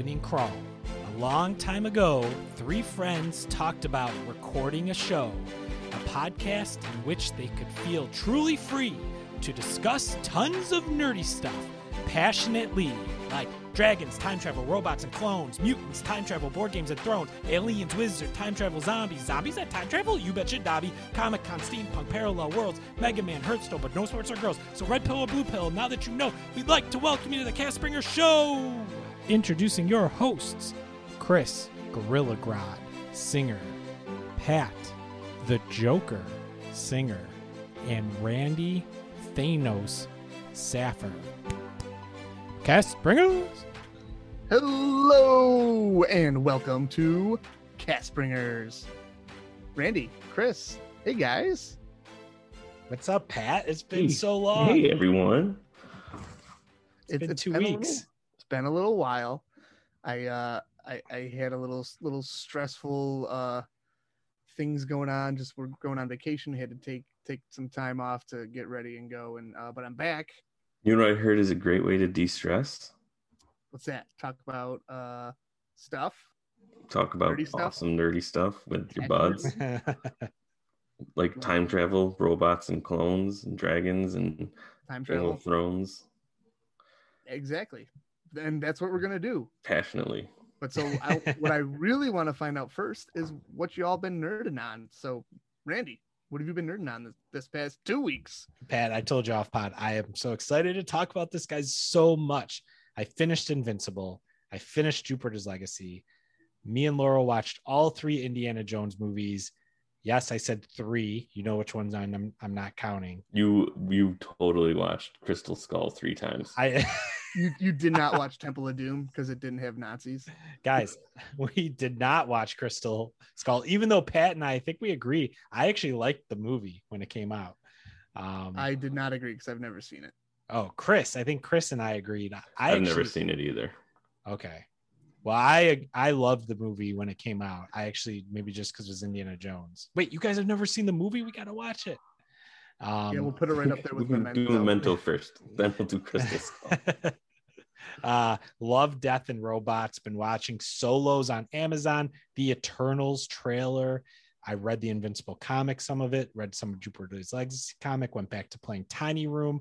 opening crawl. A long time ago, three friends talked about recording a show, a podcast in which they could feel truly free to discuss tons of nerdy stuff passionately, like dragons, time travel, robots and clones, mutants, time travel, board games and thrones, aliens, wizards, time travel, zombies, zombies that time travel? You betcha, Dobby. Comic Con, steampunk, parallel worlds, Mega Man, Hearthstone, but no sports or girls. So red pill or blue pill, now that you know, we'd like to welcome you to the Cast Springer Show! Introducing your hosts, Chris Gorilla Grodd, singer, Pat, the Joker, singer, and Randy Thanos Saffer. Cast Springers! Hello and welcome to Cat Springers. Randy, Chris, hey guys. What's up, Pat? It's been Hey, so long. Hey everyone. it's been two a little- weeks. It's been a little while. I uh I, I had a little little stressful uh things going on. Just we're going on vacation. Had to take take some time off to get ready and go. And uh, but I'm back. You know what I heard is a great way to de-stress? What's that? Talk about uh stuff. Talk about Nerdy stuff? awesome nerdy stuff with your buds. Like time travel, robots and clones and dragons and Time Game travel. of Thrones Exactly. And that's what we're gonna do. passionately. But so I, what I really want to find out first is what you all been nerding on. So Randy, what have you been nerding on this, this past two weeks? Pat, I told you off pod. I am so excited to talk about this guy so much. I finished Invincible. I finished Jupiter's Legacy. Me and Laurel watched all three Indiana Jones movies. Yes, I said three. You know which ones I'm I'm, I'm not counting. You you totally watched Crystal Skull three times. I You you did not watch Temple of Doom because it didn't have Nazis. guys, we did not watch Crystal Skull, even though Pat and I, I think we agree. I actually liked the movie when it came out. Um, I did not agree because I've never seen it. oh, Chris, I think Chris and I agreed. I I've never seen it either. Okay. Well, I I loved the movie when it came out. I actually maybe just because it was Indiana Jones. Wait, you guys have never seen the movie? We gotta watch it. Um, yeah, we'll put it right up there We with can Memento. do Memento first, then we'll do Crystal Skull. uh, love Death and Robots. Been watching Solos on Amazon. The Eternals trailer. I read the Invincible comic, some of it. Read some of Jupiter's Legacy comic. Went back to playing Tiny Room.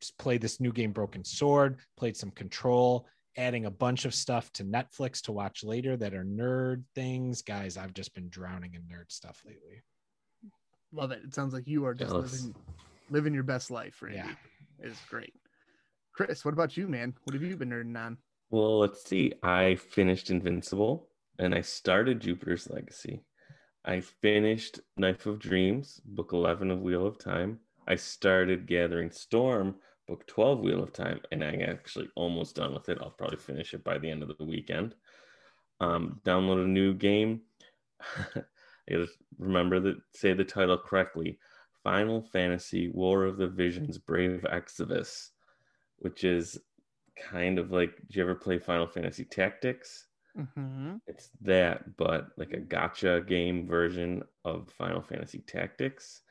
Just played this new game, Broken Sword. Played some Control. Adding a bunch of stuff to Netflix to watch later that are nerd things. Guys, I've just been drowning in nerd stuff lately. Love it. It sounds like you are just Jealous. living living your best life, Randy. Yeah. It's great. Chris, what about you, man? What have you been nerding on? Well, let's see. I finished Invincible and I started Jupiter's Legacy. I finished Knife of Dreams, book 11 of Wheel of Time. I started Gathering Storm, book 12 Wheel of Time, and I'm actually almost done with it. I'll probably finish it by the end of the weekend. Um, download a new game. I gotta remember that say the title correctly. Final Fantasy War of the Visions Brave Exodus, which is kind of like did you ever play Final Fantasy Tactics? Mm-hmm. It's that, but like a gacha game version of Final Fantasy Tactics.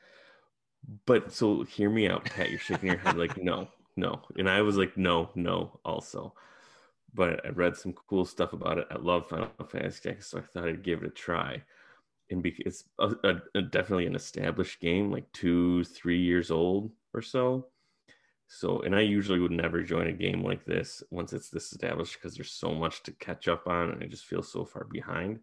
But so hear me out, Pat. You're shaking your head like no, no. And I was like, no, no, also. But I read some cool stuff about it. I love Final Fantasy Tactics, so I thought I'd give it a try. And because it's a, a- definitely an established game, like two, three years old or so. So, and I usually would never join a game like this once it's this established because there's so much to catch up on and I just feel so far behind.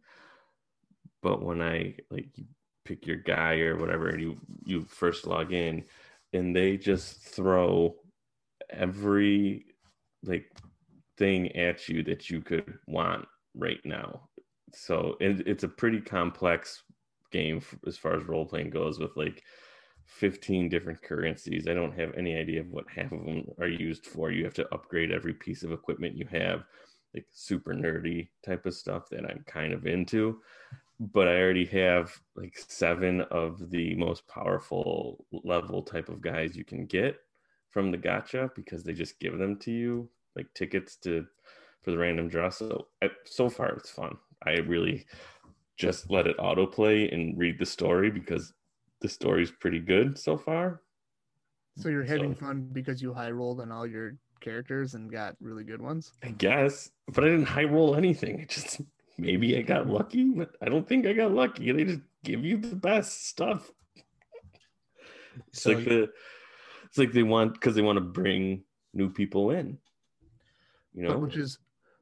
But when I like you pick your guy or whatever and you you first log in and they just throw every like thing at you that you could want right now. So it, it's a pretty complex game as far as role playing goes with like 15 different currencies. I don't have any idea of what half of them are used for. You have to upgrade every piece of equipment you have, like super nerdy type of stuff that I'm kind of into. But I already have like seven of the most powerful level type of guys you can get from the gacha because they just give them to you like tickets to for the random draw. So so far it's fun. I really just let it autoplay and read the story because the story's pretty good so far. So you're having So- fun because you high rolled on all your characters and got really good ones. I guess, but I didn't high roll anything. It just maybe I got lucky, but I don't think I got lucky. They just give you the best stuff. It's So like the it's like they want because they want to bring new people in. You know, which is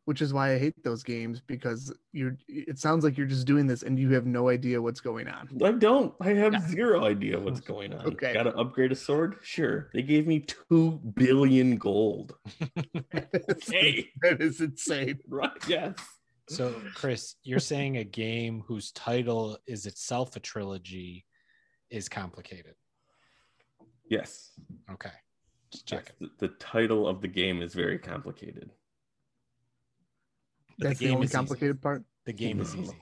which is why I hate those games because you're it sounds like you're just doing this and you have no idea what's going on. I don't. I have Yeah. zero idea what's hmm. going on. Okay. Got to upgrade a sword? Sure. They gave me two billion gold. Hey, that is insane. right? Yes. So, Chris, you're saying a game whose title is itself a trilogy is complicated. Yes. Okay. Just Yes. check The, the title of the game is very complicated. But That's the, game only is easy. complicated part. The game is easy.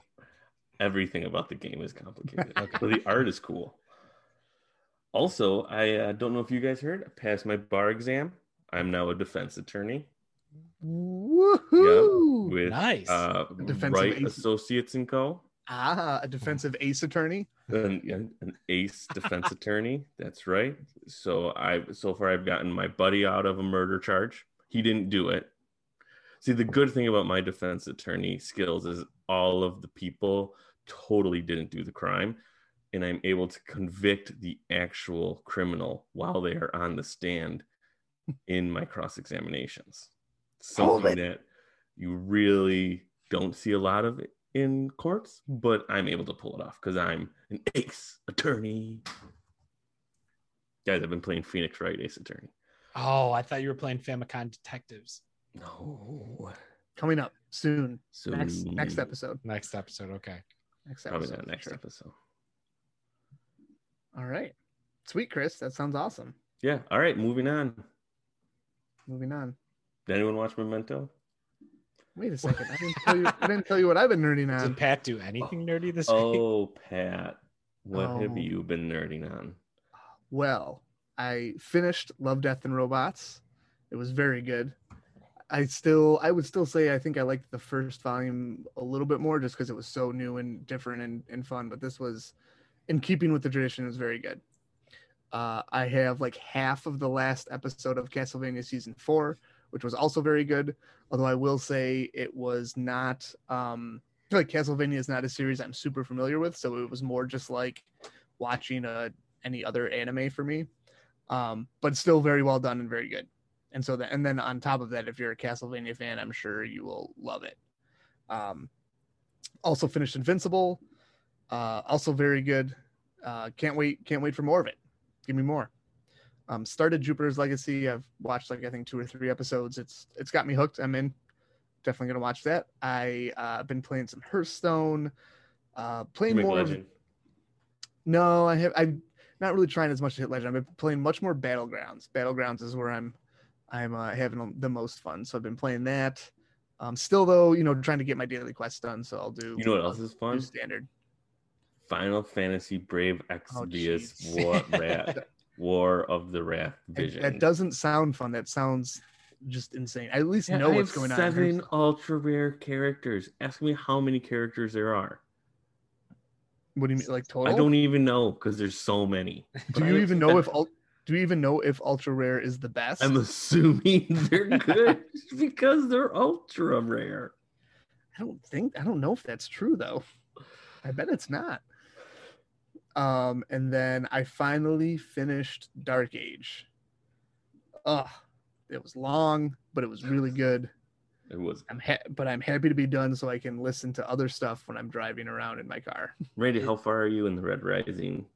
Everything about the game is complicated. Okay. but the art is cool. Also, I uh, don't know if you guys heard. I passed my bar exam. I'm now a defense attorney Woohoo! with Nice. uh, defensive Wright ace. Associates and Co. Ah, a defensive ace attorney. an, an- an ace defense attorney. That's right. So I so far I've gotten my buddy out of a murder charge. He didn't do it. See, the good thing about my defense attorney skills is all of the people totally didn't do the crime, and I'm able to convict the actual criminal while they are on the stand in my cross examinations. Hold Something that you really don't see a lot of in courts, but I'm able to pull it off because I'm an ace attorney. Guys, I've been playing Phoenix Wright Ace Attorney. oh, I thought you were playing Famicom Detectives. No, Coming up soon. so Next next episode. Next episode. Okay. Next Probably episode. not next sure. episode. All right. Sweet, Chris. That sounds awesome. Yeah. All right. Moving on. Moving on. Did anyone watch Memento? Wait a second. I didn't tell you. I didn't tell you what I've been nerding on. Did. Pat do anything nerdy this oh, week? Oh, Pat, what oh. have Oh. you been nerding on? Well, I finished Love, Death, and Robots. It was very good. I still, I would still say I think I liked the first volume a little bit more just because it was so new and different and, and fun. But this was, in keeping with the tradition, it was very good. Uh, I have like half of the last episode of Castlevania season four, which was also very good. Although I will say it was not, um, like Castlevania is not a series I'm super familiar with, so it was more just like watching a any other anime for me. Um, but still very well done and very good. And so that, and then on top of that, if you're a Castlevania fan, I'm sure you will love it. Um, also finished Invincible, uh, also very good. Uh, can't wait, can't wait for more of it. Give me more. Um, started Jupiter's Legacy. I've watched like I think two or three episodes. It's it's got me hooked. I'm in. Definitely gonna watch that. I uh, been playing some Hearthstone. Uh, playing more. Of, Legend. no, I have. I'm not really trying as much to hit legend. I've been playing much more battlegrounds. Battlegrounds is where I'm, I'm uh, having the most fun. So I've been playing that. Um, still though, you know, trying to get my daily quest done. So I'll do. You know what else is fun? standard. Final Fantasy Brave Oh, Exvius jeez. War, Wrath, War of the Wrath That- Vision. That doesn't sound fun. That sounds just insane. I at least Yeah, know I what's have going on. Seven ultra rare characters. Ask me how many characters there are. What do you mean, like total? I don't even know because there's so many. Do you I- even know if ul- do you even know if ultra rare is the best? I'm assuming they're good because they're ultra rare. I don't think I don't know if that's true though. I bet it's not. Um, and then I finally finished Dark Age. Ugh, it was long, but it was really good. It was I'm ha- but I'm happy to be done so I can listen to other stuff when I'm driving around in my car. Randy. How far are you in the Red Rising?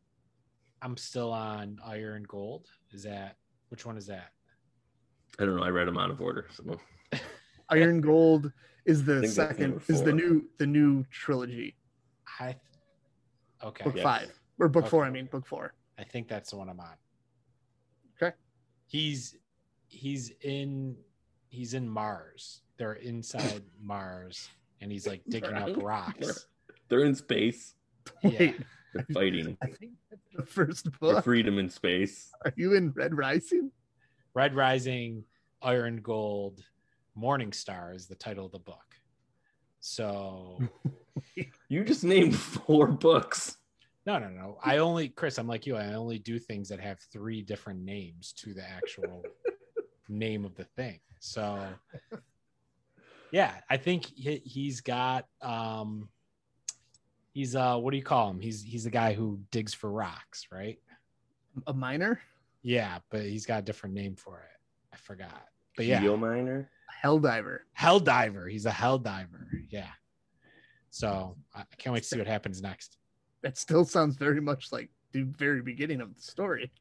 I'm still on Iron Gold. Is that which one is that? I don't know. I read them out of order. So Iron Gold is the second is the new the new trilogy. I okay. Book Yes. five. Or book four, I mean book four. I think that's the one I'm on. Okay. He's he's in he's in Mars. They're inside Mars and he's like digging up rocks. they're in space. Yeah. Wait, They're fighting I think that's the first for book. freedom in space. Are you in Red Rising? Red Rising, Iron Gold, Morning Star is the title of the book. So You just named four books. no, no, no. I only Chris, I'm like you. I only do things that have three different names to the actual name of the thing. So yeah, I think he, he's got um he's uh what do you call him? He's he's the guy who digs for rocks, right? A miner, Yeah, but he's got a different name for it. I forgot. But yeah, Geominer. hell diver. hell diver. He's a hell diver. Yeah. So I I can't wait to see what happens next. That still sounds very much like the very beginning of the story.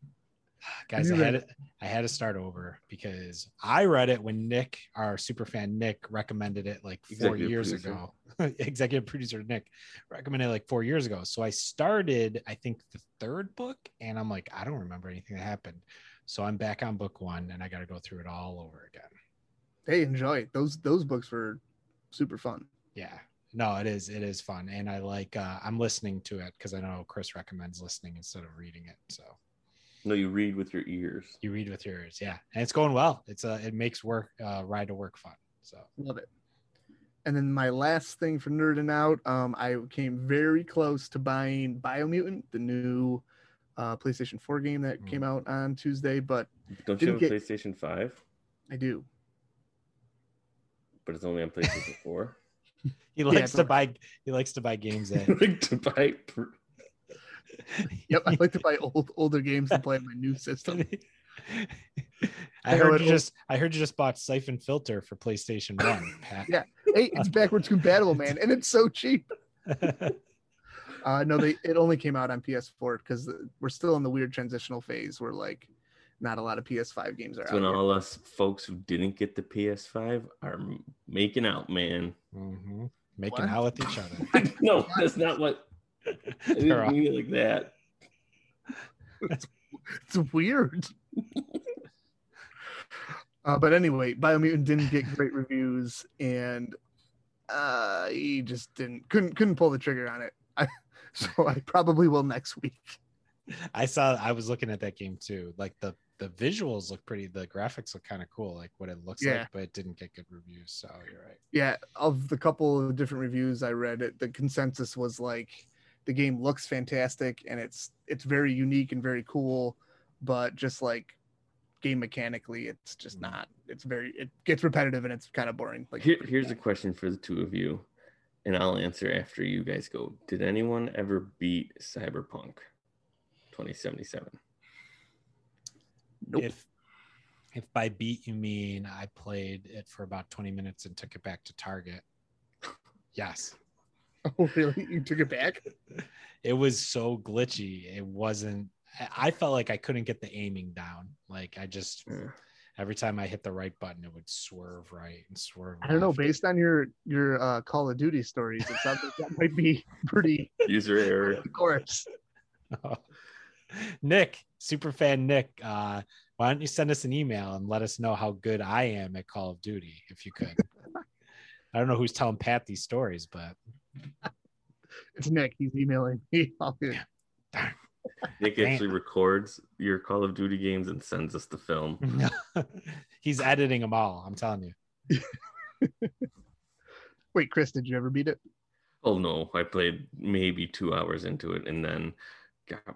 Guys, I had it. I had to start over because I read it when Nick, our super fan Nick, recommended it like four Executive years producer. ago. Executive producer Nick recommended it like four years ago. So I started, I think, the third book, and I'm like, I don't remember anything that happened. So I'm back on book one, and I got to go through it all over again. Hey, enjoy it. those. Those books were super fun. Yeah. No, it is. It is fun, and I like. uh I'm listening to it because I know Chris recommends listening instead of reading it. So No, you read with your ears. you read with your ears, yeah, and it's going well. It's uh, it makes work uh, ride to work fun. So Love it. And then my last thing for nerding out, um, I came very close to buying Biomutant, the new uh, PlayStation 4 game that Mm. came out on Tuesday, but Don't you have a Didn't PlayStation 5? I do. But it's only on PlayStation 4. he likes it's to buy. He likes to buy games that. like to buy. pr- Yep, I like to buy old older games and play on my new system. I I heard you just. I heard you just bought Siphon Filter for PlayStation One, Yeah. Hey, it's backwards compatible, man, and it's so cheap. Uh, no, they it only came out on PS4 because we're still in the weird transitional phase where like not a lot of PS5 games are It's out. when all us folks who didn't get the PS5 are making out, man. Mhm. Making What? out with each other. no, that's not what. I didn't mean it like that. It's weird. uh, but anyway, Biomutant didn't get great reviews, and uh, he just didn't couldn't couldn't pull the trigger on it. I, so I probably will next week. I saw. I was looking at that game too. Like the the visuals look pretty. The graphics look kind of cool, like what it looks Yeah. like, but it didn't get good reviews. So you're right. Yeah, of the couple of different reviews I read, it the consensus was like the game looks fantastic and it's it's very unique and very cool, but just like game mechanically, it's just Mm. not. It's very it gets repetitive and it's kind of boring. Like Here, here's a question for the two of you, and I'll answer after you guys go. Did anyone ever beat Cyberpunk 2077? Nope. If if by beat you mean I played it for about 20 minutes and took it back to Target. Yes. Oh, really? You took it back? It was so glitchy. It wasn't I- I felt like I couldn't get the aiming down. Like I just Yeah. every time I hit the right button, it would swerve right and swerve. I don't know. Based on your your uh, Call of Duty stories, it sounds like that might be pretty. User error. Of course. Nick, super fan Nick, uh, why don't you send us an email and let us know how good I am at Call of Duty, if you could. I don't know who's telling Pat these stories, but It's Nick. He's emailing me. I'll Nick Damn. actually records your Call of Duty games and sends us the film. he's editing them all. I'm telling you. Wait, Chris, did you ever beat it? Oh no, I played maybe two hours into it and then got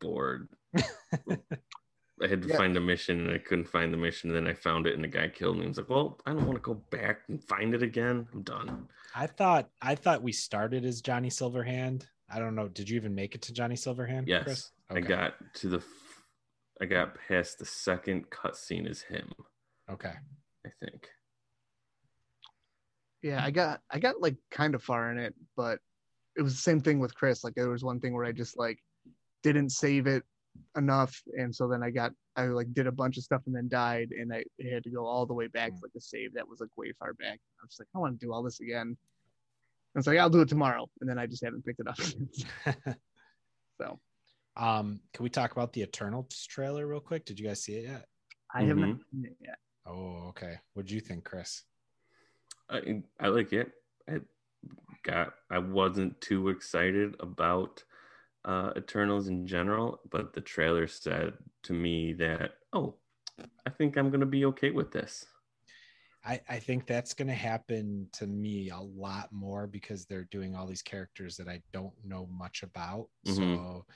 bored. I had to Yeah. find a mission and I couldn't find the mission. And then I found it and the guy killed me. I was like, well, I don't want to go back and find it again. I'm done. I thought I thought we started as Johnny Silverhand. I don't know. Did you even make it to Johnny Silverhand? Yes. Chris? I got to the, I got past the second cutscene as him, okay. I think. Yeah, I got I got like kind of far in it, but it was the same thing with Chris. Like there was one thing where I just like didn't save it enough, and so then I got I like did a bunch of stuff and then died, and I had to go all the way back to like a save that was like way far back. I was like, I want to do all this again. I was like, I'll do it tomorrow, and then I just haven't picked it up. since. so um, can we talk about the Eternals trailer real quick? Did you guys see it yet? I have not Mhm. seen it yet. Oh, okay. What'd you think, Chris? I, I like it. I got, I wasn't too excited about uh, Eternals in general, but the trailer said to me that, oh, I think I'm going to be okay with this. I, I think that's going to happen to me a lot more because they're doing all these characters that I don't know much about. Mhm. So,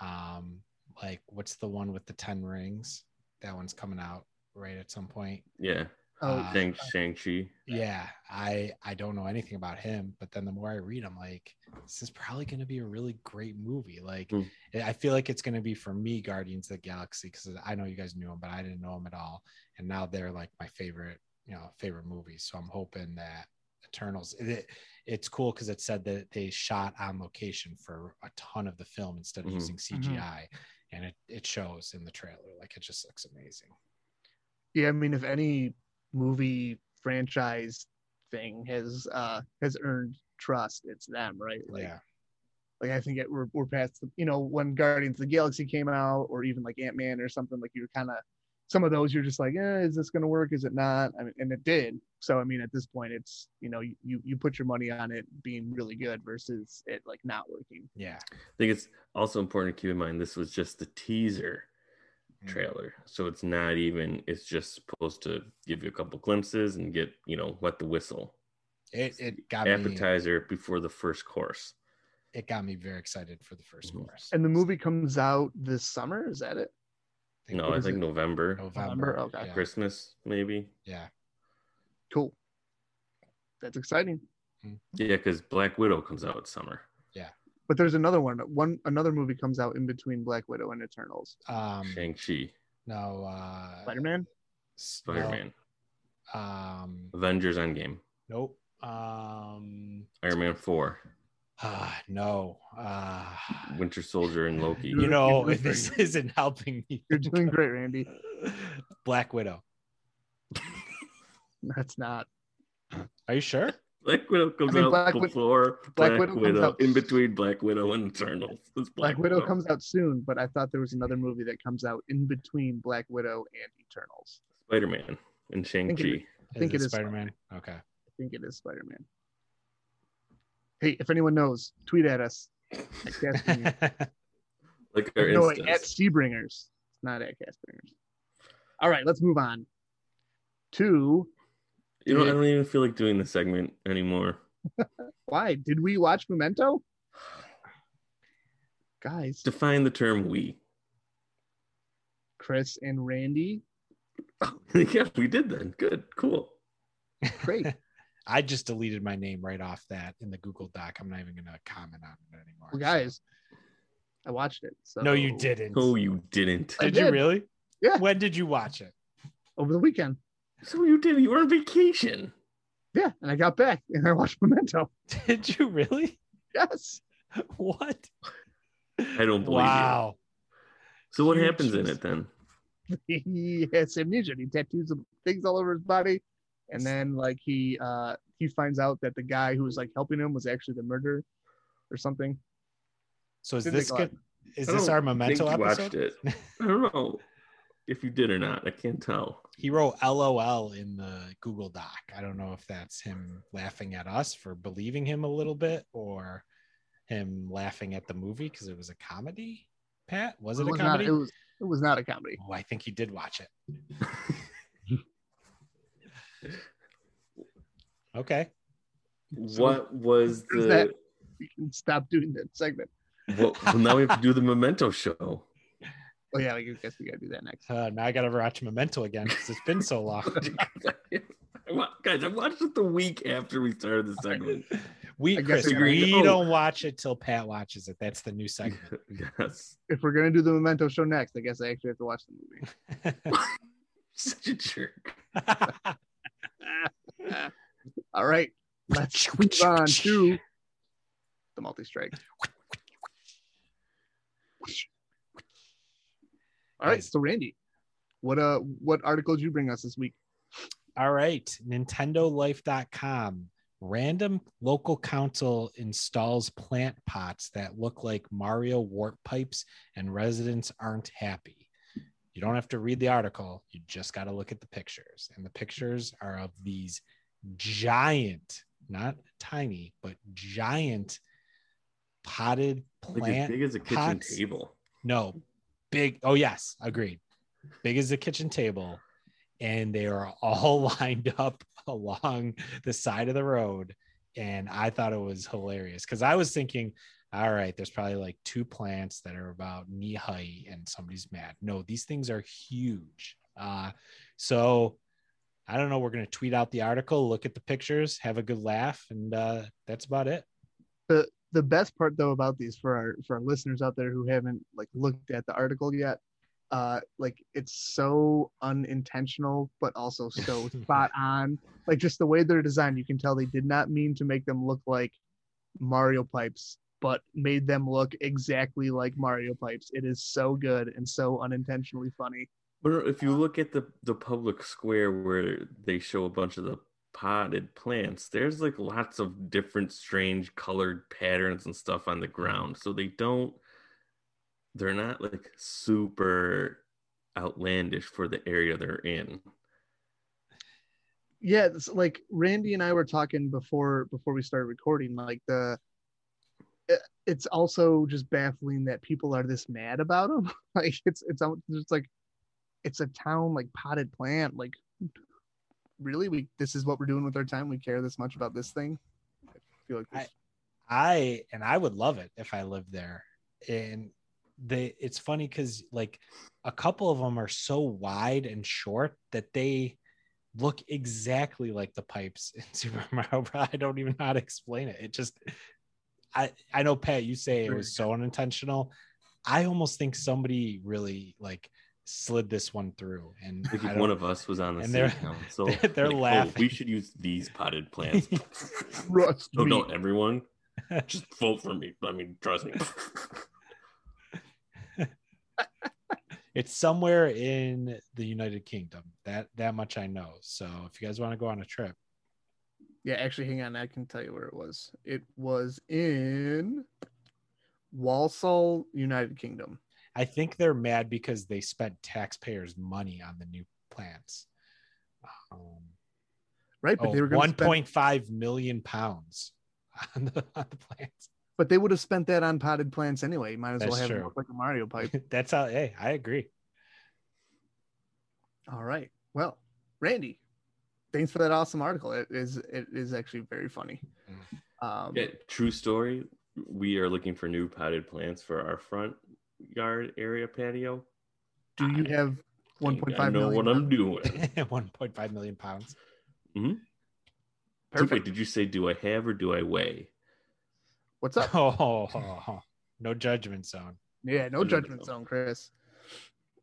um, like, what's the one with the 10 rings? That one's coming out. right at some point. Yeah. Oh, Uh, Shang Shang Chi. Yeah, I I don't know anything about him, but then the more I read, I'm like, this is probably going to be a really great movie. Like, Hmm. I feel like it's going to be for me, Guardians of the Galaxy, because I know you guys knew him, but I didn't know him at all, and now they're like my favorite, you know, favorite movies. So I'm hoping that Eternals. It, it's cool because it said that they shot on location for a ton of the film instead of Mhm. using CGI, and it it shows in the trailer. Like, it just looks amazing. yeah. I mean, if any movie franchise thing has uh has earned trust, it's them, right? Like, yeah, like I think it, we're we're past the, you know when Guardians of the Galaxy came out, or even like Ant Man or something. Like you're kind of some of those you're just like, eh, is this going to work? Is it not? I mean, and it did. So I mean, at this point, it's you know you you put your money on it being really good versus it like not working. yeah. I think it's also important to keep in mind this was just the teaser. Trailer. So it's not even it's just supposed to give you a couple glimpses and get, you know, wet the whistle. It it got me. Appetizer before the first course. it got me very excited for the 1st Mhm. course. And the movie comes out this summer. Is that it? No, what I think? November, November. November, okay. Yeah. Christmas, maybe. yeah. Cool. That's exciting. Yeah, because Black Widow comes out summer. But there's another one. One another movie comes out in between Black Widow and Eternals. Um, Shang-Chi, no, uh, Spider Man. Spider-Man, Um, Avengers Endgame, nope. Um, Iron Man 4, uh, no. Uh, Winter Soldier, and Loki. you know, You're this isn't helping me. You're doing great, Randy. Black Widow. That's not. Are you sure? Black Widow comes I mean, out Black Wid- before Black Black, Widow comes Widow, out- in between Black Widow and Eternals. It's Black Widow comes out soon, but I thought there was another movie that comes out in between Black Widow and Eternals. Spider-Man and think Shang-Chi. I think it is Spider Man. Okay. I think it is Spider Man. Hey, if anyone knows, tweet at us. At Like our no, Instas. at Seabringers. It's not at Castbringers. All right, let's move on to You know, I don't even feel like doing the segment anymore. why did we watch Memento? Guys, Define the term we. Chris and Randy, yeah, we did then. Good, cool. great. I just deleted my name right off that in the Google Doc. I'm not even going to comment on it anymore. Well, so- guys, I watched it. So No, you didn't. Oh, you didn't. I Did you really? Yeah. When did you watch it? over the weekend. So you did. You were on vacation. Yeah, and I got back and I watched Memento. Did you really? Yes. What? I don't believe you. Wow. So what You happens in it then? he has amnesia. He tattoos some things all over his body, and then like he uh he finds out that the guy who was like helping him was actually the murderer or something. So is Didn't this take a lot. good? Is I this our memento think episode? watched it. I don't know if you did or not. I can't tell. He wrote LOL in the Google Doc. I don't know if that's him laughing at us for believing him a little bit or him laughing at the movie because it was a comedy. Pat, was it, it a was not. comedy? It was. It was not a comedy. oh, I think he did watch it. Okay. what was the? that. We can stop doing that segment. What, well, now we have to do the memento show. Oh yeah, I guess we gotta do that next. Uh, now I got to watch Memento again because it's been so long. Guys, I watched it the week after we started the segment. We, I guess Chris, we go. don't watch it till Pat watches it. That's the new segment. yes. If we're gonna do the Memento show next, I guess I actually have to watch the movie. Such a jerk. All right, let's move on to the multi-strike. All right, so Randy, what uh, what article articles you bring us this week? All right. NintendoLife.com. Random local council installs plant pots that look like Mario warp pipes, and residents aren't happy. You don't have to read the article. You just got to look at the pictures. And the pictures are of these giant, not tiny, but giant potted Like as big as a kitchen pots. table. No, big. Oh, yes, agreed. Big as the kitchen table. And they are all lined up along the side of the road. And I thought it was hilarious because I was thinking, all right, there's probably like two plants that are about knee height and somebody's mad. No, these things are huge. Uh, so I don't know. We're going to tweet out the article, look at the pictures, have a good laugh, and uh, that's about it. the the best part though about these for our for our listeners out there who haven't like looked at the article yet uh like it's so unintentional but also so spot on. Like just the way they're designed you can tell they did not mean to make them look like mario pipes but made them look exactly like mario pipes. It is so good and so unintentionally funny. But if you look at the the public square where they show a bunch of the potted plants, there's like lots of different strange colored patterns and stuff on the mm-hmm. ground. So they don't they're not like super outlandish for the area they're in. yeah it's like randy and i were talking before before we started recording like the eh, it's also just baffling that people are this mad about them like it's it's it's like it's a town like potted plant like really we this is what we're doing with our time we care this much about this thing i feel like this, I and I would love it if I lived there. And they it's funny because like a couple of them are so wide and short that they look exactly like the pipes in Super Mario Bros. I don't even know how to explain it. It just I I know Pat, you say it was so unintentional. I almost think somebody really like slid this one through and if one of us was on the and city they're- council, they're- they're like, "Oh, laughing." we should use these potted plants. Trust no, me. don't everyone just vote for me. I mean, trust me. it's somewhere in the United Kingdom. That that much I know. So if you guys want to go on a trip, yeah actually hang on i can tell you where it was it was in walsall united kingdom I think they're mad because they spent taxpayers' money on the new plants. Um, right but oh, they were going to 1.5 million pounds on the, on the plants. But they would have spent that on potted plants anyway. Might as well That's have it true. look like a Mario pipe. That's how. Hey, I agree. All right. Well, Randy, thanks for that awesome article. It is it is actually very funny. Um, Yeah, true story. We are looking for new potted plants for our front yard area patio. do you I have think 1.5 I know million? what I'm doing. 1.5 million pounds. Mm-hmm. Perfect. wait, did you say do I have or do I weigh? What's up? Oh, oh, oh. no judgment zone. Yeah, no judgment zone, Chris.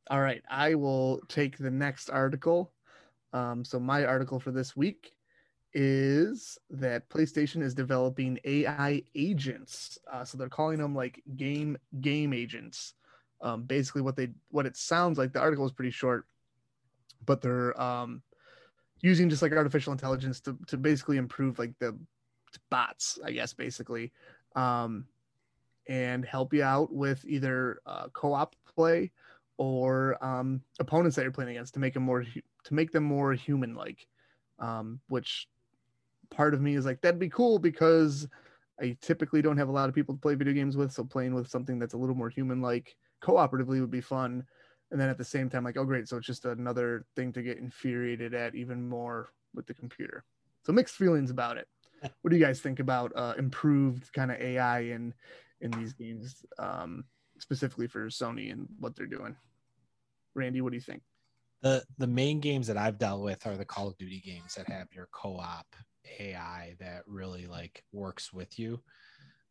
All right, I will take the next article. Um, so my article for this week is that PlayStation is developing AI agents. Uh, so they're calling them like game game agents. Um, basically, what they what it sounds like. The article is pretty short, but they're um, using just like artificial intelligence to to basically improve like the bots, I guess, basically. Um, and help you out with either uh, co-op play or um, opponents that you're playing against to make them more to make them more human like um, which part of me is like that'd be cool because i typically don't have a lot of people to play video games with so playing with something that's a little more human like cooperatively would be fun. And then at the same time like oh great so it's just another thing to get infuriated at even more with the computer. So mixed feelings about it. What do you guys think about uh, improved kind of ai in in these games um, specifically for sony and what they're doing? Randy what do you think? The the main games that I've dealt with are the Call of Duty games that have your co-op AI that really like works with you.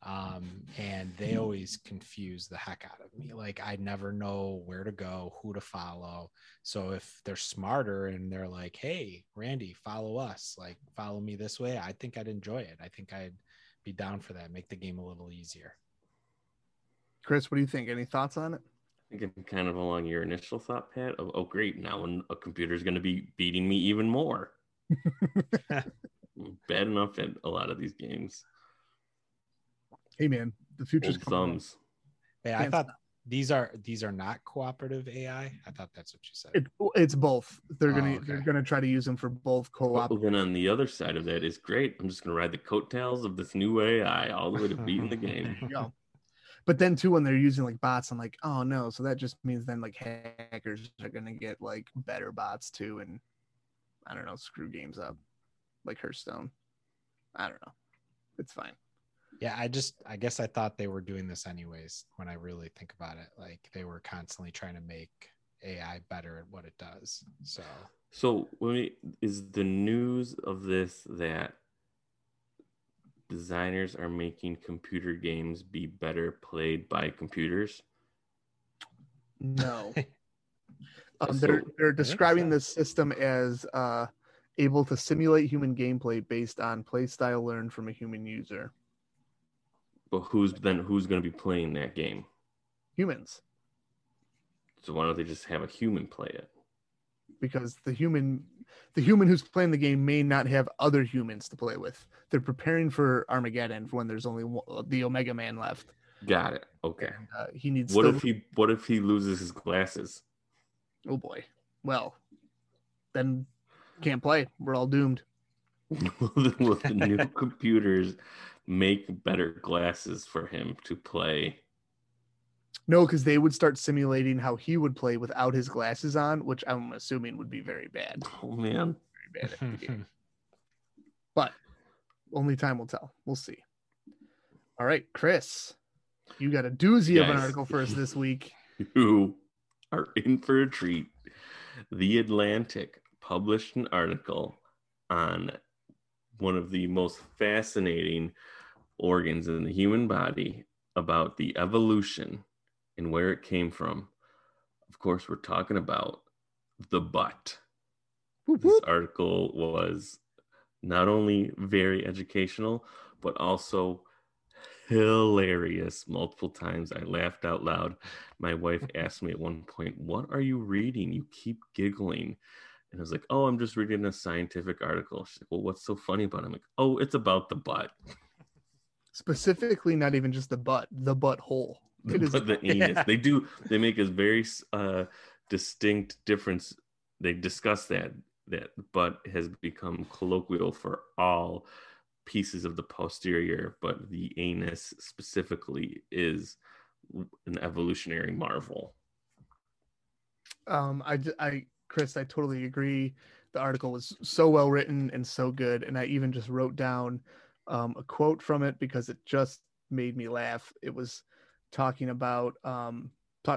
Um, and they always confuse the heck out of me. Like I never know where to go, who to follow. So if they're smarter and they're like, "Hey, Randy, follow us. Like follow me this way," I think I'd enjoy it. I think I'd be down for that. Make the game a little easier. chris what do you think any thoughts on it I think Thinking kind of along your initial thought, Pat. Of, oh, great! Now when a computer is going to be beating me even more. Bad enough at a lot of these games. hey man the future's Old thumbs. Yeah, I thought these are these are not cooperative AI. I thought that's what you said. It, it's both they're Oh, gonna okay. they're gonna try to use them for both co-op Well, then on the other side of that is great. I'm just going to ride the coattails of this new AI all the way to beating the game. you. But then too, when they're using like bots, I'm like, oh no. So that just means then like hackers are gonna get like better bots too, and I don't know, screw games up, like Hearthstone. I don't know. It's fine. Yeah, I just I guess I thought they were doing this anyways when I really think about it. Like they were constantly trying to make AI better at what it does. So So when we, is the news of this that designers are making computer games be better played by computers? No. Um, So- they're they're describing sense. this system as uh, able to simulate human gameplay based on playstyle learned from a human user. But who's then who's going to be playing that game? Humans, So why don't they just have a human play it? because the human the human who's playing the game may not have other humans to play with. They're preparing for Armageddon for when there's only one, the Omega Man left. Got it. Okay. Uh, he needs. What still- if he what if he loses his glasses? Oh boy. Well, then can't play. We're all doomed. Will the, new computers make better glasses for him to play? No, because they would start simulating how he would play without his glasses on, which I'm assuming would be very bad. Oh man. Very bad at the game. But only time will tell. We'll see. All right, Chris, you got a doozy of an article for us this week. who are in for a treat. The Atlantic published an article on one of the most fascinating organs in the human body about the evolution and where it came from. Of course, we're talking about the butt. Whoop, This article was not only very educational, but also hilarious multiple times. I laughed out loud. My wife asked me at one point, What are you reading? You keep giggling. And I was like, Oh, I'm just reading a scientific article. She's like, Well, what's so funny about it? I'm like, Oh, it's about the butt. Specifically, not even just the butt, the butthole. It is But the anus. They do, they make a very uh, distinct difference. They discuss that, that butt has become colloquial for all pieces of the posterior, but the anus specifically is an evolutionary marvel. Um, I, I, Chris, I totally agree. The article was so well written and so good, and I even just wrote down um, a quote from it because it just made me laugh. It was talking about um,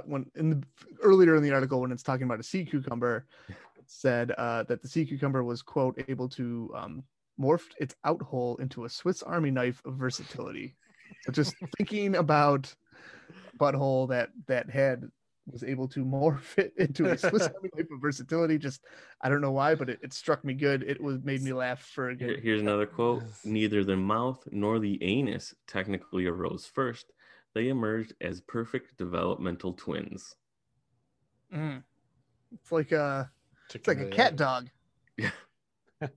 when in the earlier in the article when it's talking about a sea cucumber, it said uh, that the sea cucumber was quote able to um, morph its out hole into a Swiss Army knife of versatility. So just thinking about butthole that that had was able to morph it into a Swiss Army knife of versatility. Just I don't know why, but it, it struck me good. It was made me laugh for a Here- good. Here's another quote Neither the mouth nor the anus technically arose first. They emerged as perfect developmental twins. Mm. It's like a it's like a cat dog. Yeah.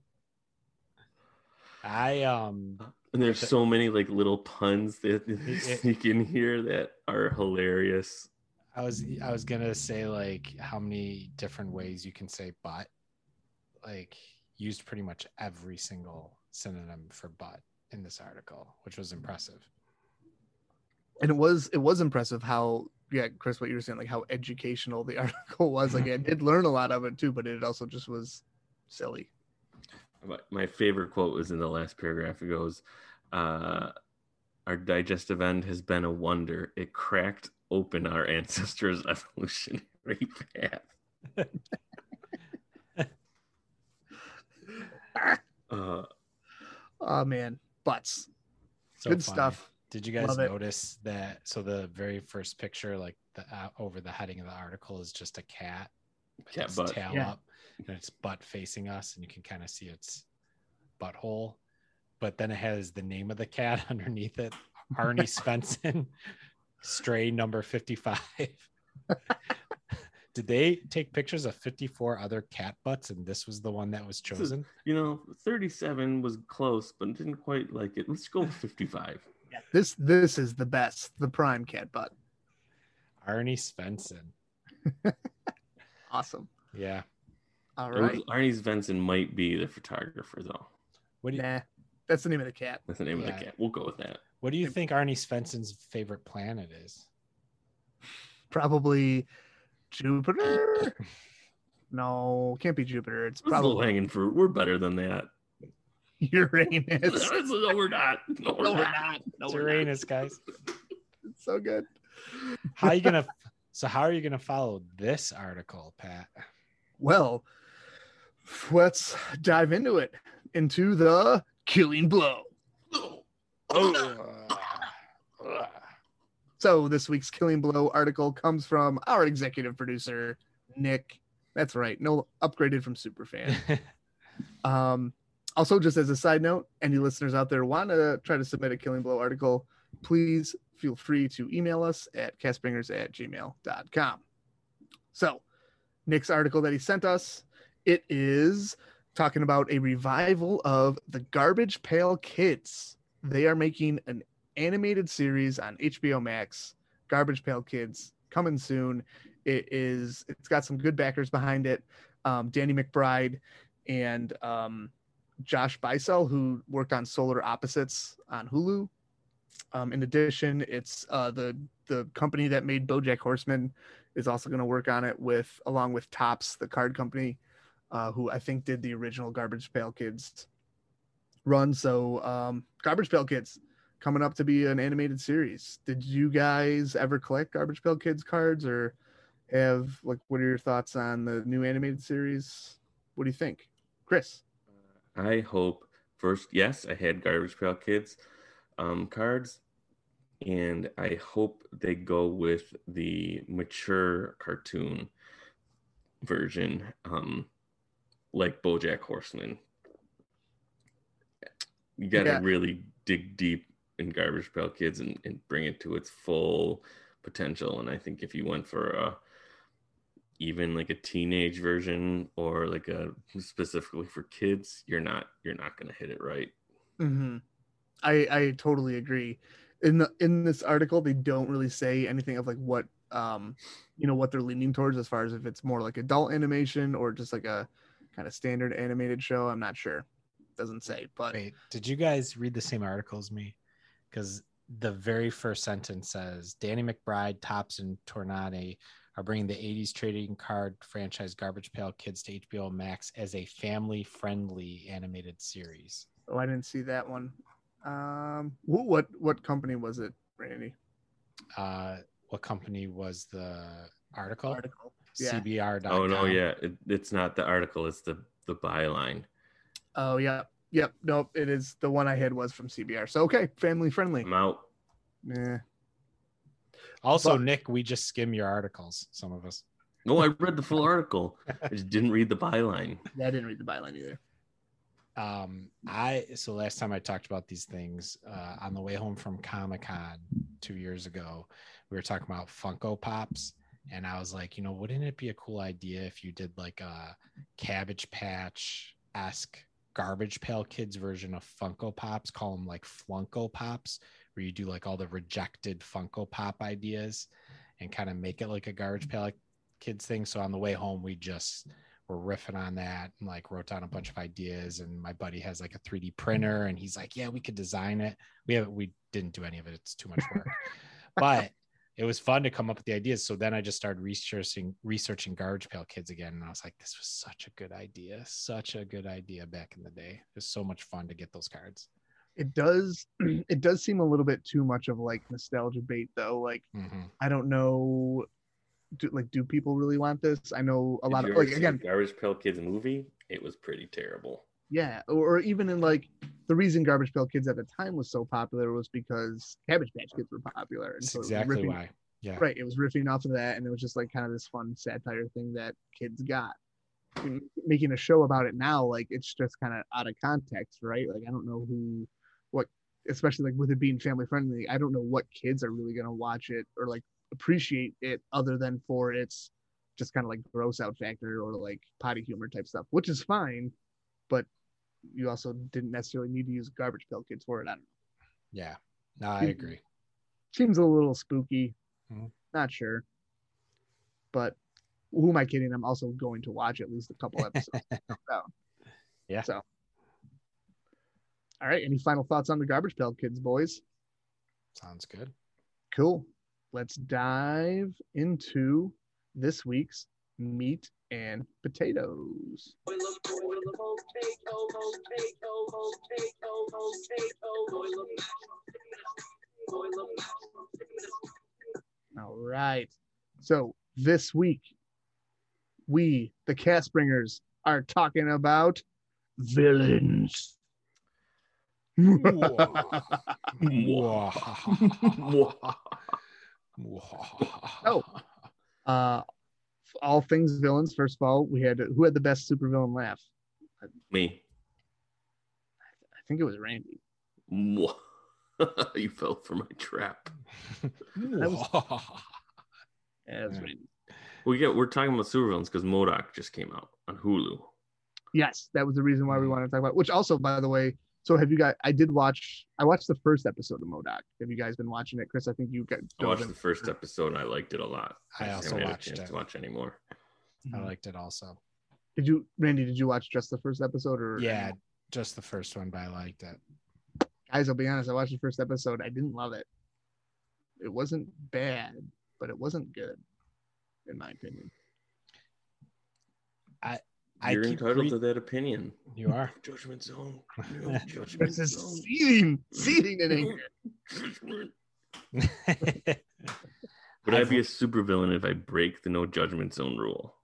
I um And there's so many like little puns that they it- sneak in here that are hilarious. I was I was gonna say like how many different ways you can say butt. Like used pretty much every single synonym for butt in this article, which was impressive. And it was it was impressive how yeah, Chris, what you were saying, like how educational the article was. Like I did learn a lot of it too, but it also just was silly. My favorite quote was in the last paragraph. It goes, uh, Our digestive end has been a wonder. It cracked open our ancestors' evolutionary path. uh, Oh man, butts. So Good funny. stuff. Did you guys Love it. notice that? So the very first picture, like the uh, over the heading of the article, is just a cat, with Cat its butt. tail Yeah. up, and its butt facing us, and you can kind of see its butthole. But then it has the name of the cat underneath it, Arnie Svensson, stray number fifty-five. Did they take pictures of fifty-four other cat butts, and this was the one that was is- chosen? you know, 37 was close, but didn't quite like it. Let's go with 55. This this is the best, the prime cat butt. Arnie Svensson. Awesome. Yeah. All It was- Arnie Svensson might be the photographer, though. What do you Nah, that's the name of the cat. That's the name of the cat. We'll go with that. What do you think Arnie Svensson's favorite planet is? Probably Jupiter. No, can't be Jupiter. It's It's low probably hanging fruit. We're better than that. Uranus. no, we're not. No, we're No, we're not. not. No, It's we're not. Uranus, guys. It's so good. How are you gonna So how are you going to follow this article, Pat? Well, let's dive into it. Into the killing blow. So this week's Killing Blow article comes from our executive producer, Nick. That's right, no upgraded from Superfan. um, also, just as a side note, any listeners out there want to try to submit a Killing Blow article, please feel free to email us at castbringers at gmail.com. So, Nick's article that he sent us, it is talking about a revival of the Garbage Pail Kids. They are making an animated series on HBO Max, Garbage Pail Kids, coming soon. It is it's got some good backers behind it. Um, Danny McBride and um, Josh Bycel, who worked on Solar Opposites on Hulu. Um, in addition, it's uh, the the company that made BoJack Horseman is also going to work on it with along with Topps, the card company, uh, who I think did the original Garbage Pail Kids run. So um, Garbage Pail Kids coming up to be an animated series. Did you guys ever collect Garbage Pail Kids cards or have like what are your thoughts on the new animated series? What do you think? Chris? I hope first, yes, I had Garbage Pail Kids um, cards, and I hope they go with the mature cartoon version, um, like BoJack Horseman. You got to Yeah. really dig deep in Garbage Pail Kids and, and bring it to its full potential. And I think if you went for a even like a teenage version or like a specifically for kids, you're not you're not gonna hit it right. Mm-hmm. I I totally agree. In the in this article, they don't really say anything of like what um you know what they're leaning towards as far as if it's more like adult animation or just like a kind of standard animated show. I'm not sure. Doesn't say, but Wait, did you guys read the same article as me? Because the very first sentence says Danny McBride, Topps, and Tornante are bringing the 80s trading card franchise Garbage Pail Kids to HBO Max as a family friendly animated series. oh, I didn't see that one. Um, wh- what what company was it, Randy? Uh, what company was the article? Article. Yeah. CBR. Oh no, yeah, it, it's not the article; it's the the byline. Oh yeah. Yep. Nope. It is the one I had was from CBR. So okay, family friendly. I'm out. Yeah. Also, But- Nick, we just skim your articles. Some of us. No, I read the full article. I just didn't read the byline. I didn't read the byline either. um i so last time i talked about these things uh on the way home from comic-con two years ago we were talking about funko pops and i was like you know wouldn't it be a cool idea if you did like a cabbage patch esque garbage pail kids version of funko pops call them like flunko pops where you do like all the rejected funko pop ideas and kind of make it like a garbage pail kids thing. So on the way home we just were riffing on that and like wrote down a bunch of ideas. And my buddy has like a 3d printer and he's like yeah we could design it. We have we didn't do any of it. It's too much work. But it was fun to come up with the ideas so then i just started researching researching garbage pail kids again and i was like this was such a good idea such a good idea back in the day it was so much fun to get those cards It does. It does seem a little bit too much of like nostalgia bait, though. Like Mhm. I don't know. Do, like, do people really want this? I know a Did lot of like again, Garbage Pail Kids movie. It was pretty terrible. Yeah, or, or even in like the reason Garbage Pail Kids at the time was so popular was because Cabbage Patch Kids were popular. And that's so exactly riffing- why yeah Right, it was riffing off of that, and it was just like kind of this fun satire thing that kids got. Making a show about it now, like it's just kind of out of context, right? Like I don't know who, what, especially like with it being family friendly, I don't know what kids are really gonna watch it or like appreciate it other than for its just kind of like gross out factor or like potty humor type stuff, which is fine, but you also didn't necessarily need to use garbage pail kids for it. I don't know. yeah no i agree seems a little spooky. Mhm. Not sure. But who am I kidding? I'm also going to watch at least a couple episodes. out. Yeah. So all right. Any final thoughts on the garbage pail kids, boys? sounds good Cool. Let's dive into this week's meat and potatoes. All right. So this week, we, the cast bringers, are talking about villains. Oh. uh, all things villains. First of all, we had who had the best supervillain laugh? Me. I think it was Randy. you fell for my trap. That was- Yeah, it was Randy. We get we're talking about supervillains because MODOK just came out on Hulu. Yes, that was the reason Mm. why we wanted to talk about. Which also, by the way, so have you guys? I did watch. I watched the first episode of MODOK. Have you guys been watching it, Chris? I think you got. I watched the first episode and I liked it a lot. I just also haven't had a watched chance it. to watch anymore. I liked it also. Did you, Randy? Did you watch just the first episode, or Yeah, just the first one, but I liked it. Guys, I'll be honest. I watched the first episode. I didn't love it. It wasn't bad, but it wasn't good, in my opinion. I You're keep entitled re- to that opinion. You are. Judgment zone. You know, judgment Chris is zone. seething, seething in anger. Would I I've- be a supervillain if I break the no judgment zone rule?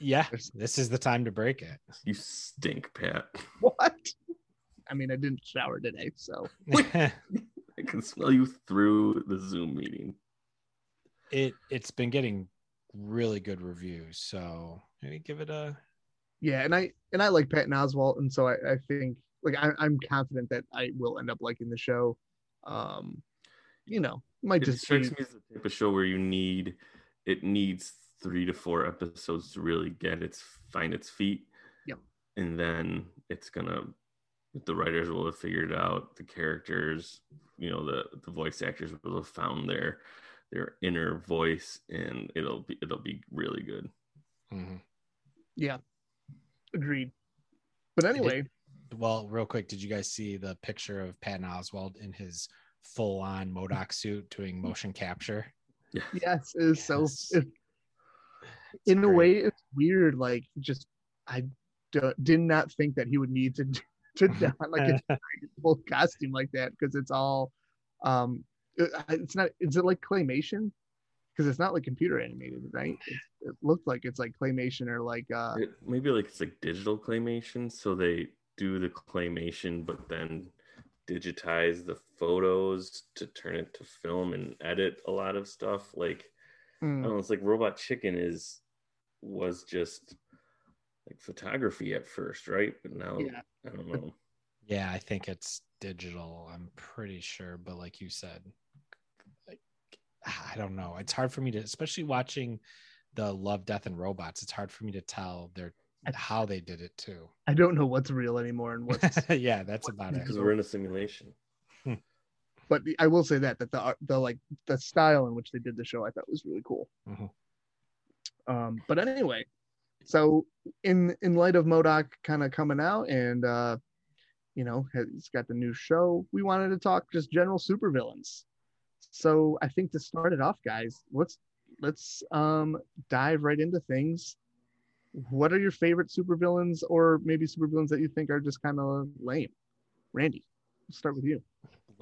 Yeah, this is the time to break it. You stink, Pat. What? I mean, I didn't shower today, so I can smell you through the Zoom meeting. it it's been getting really good reviews, so maybe give it a yeah. And I and I like Patton Oswalt, and so I, I think like I, I'm confident that I will end up liking the show. Um, you know, might It just strikes be, me as the type of show where you need it needs three to four episodes to really get its find its feet. Yep. And then it's gonna the writers will have figured out the characters, you know, the the voice actors will have found their their inner voice and it'll be it'll be really good. Mhm. yeah, agreed. But anyway, Well, real quick, did you guys see the picture of Patton Oswalt in his full-on MODOK suit doing motion capture? Yeah. yes, it's so Yes. it, in a great. way it's weird. Like just I d- did not think that he would need to to don like a full costume like that because it's all um it- it's not is it like claymation because it's not like computer animated right it, it looked like it's like claymation or like uh It, maybe like it's like digital claymation, so they do the claymation, but then digitize the photos to turn it to film and edit a lot of stuff. Like I mm, don't know, it's like Robot Chicken is was just like photography at first, right? But now Yeah. I don't know. Yeah, I think it's digital. I'm pretty sure, but like you said, like I don't know. It's hard for me to, especially watching the Love, Death, and Robots. It's hard for me to tell their how they did it too. i don't know what's real anymore and what's yeah, that's about it. Because we're in a simulation. But the- i will say that that the the like the style in which they did the show i thought was really cool. Mhm. um but anyway so in in light of MODOK kind of coming out and uh you know he's got the new show we wanted to talk just general supervillains. So i think to start it off guys let's let's um dive right into things. What are your favorite supervillains or maybe supervillains that you think are just kind of lame? Randy let's start with you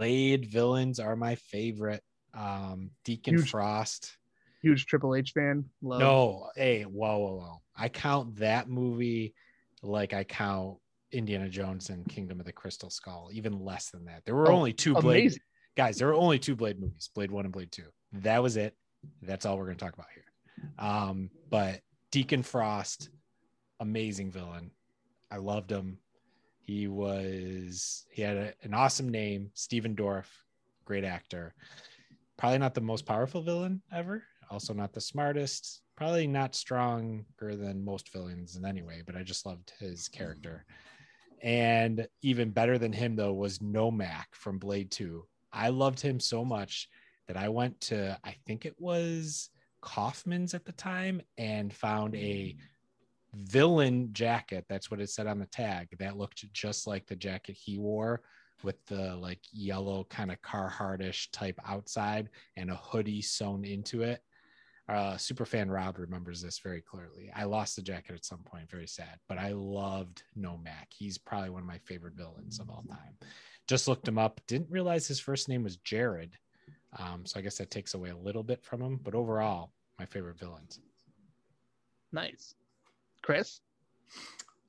Blade villains are my favorite. Um, Deacon Huge- Frost. huge triple h fan love No, hey, whoa, whoa, whoa. I count that movie like I count Indiana Jones and Kingdom of the Crystal Skull, even less than that. There were Oh, only two Blade amazing guys, there were only two Blade movies, Blade One and Blade Two. That was it. That's all we're gonna talk about here. Um, but Deacon Frost, amazing villain. I loved him. He was he had a, an awesome name, Stephen Dorff, great actor. Probably not the most powerful villain ever. Also not the smartest. Probably not stronger than most villains in any way, but I just loved his character. And even better than him though was Nomak from Blade 2. I loved him so much that I went to I think it was Kaufmann's at the time and found a villain jacket. That's what it said on the tag. That looked just like the jacket he wore with the like yellow kind of Carharttish type outside and a hoodie sewn into it. Uh, Superfan Rob remembers this very clearly. I lost the jacket at some point, very sad, but I loved Nomak. He's probably one of my favorite villains of all time. Just looked him up, didn't realize his first name was Jared. Um, so I guess that takes away a little bit from him, but overall, my favorite villains. Nice. Chris?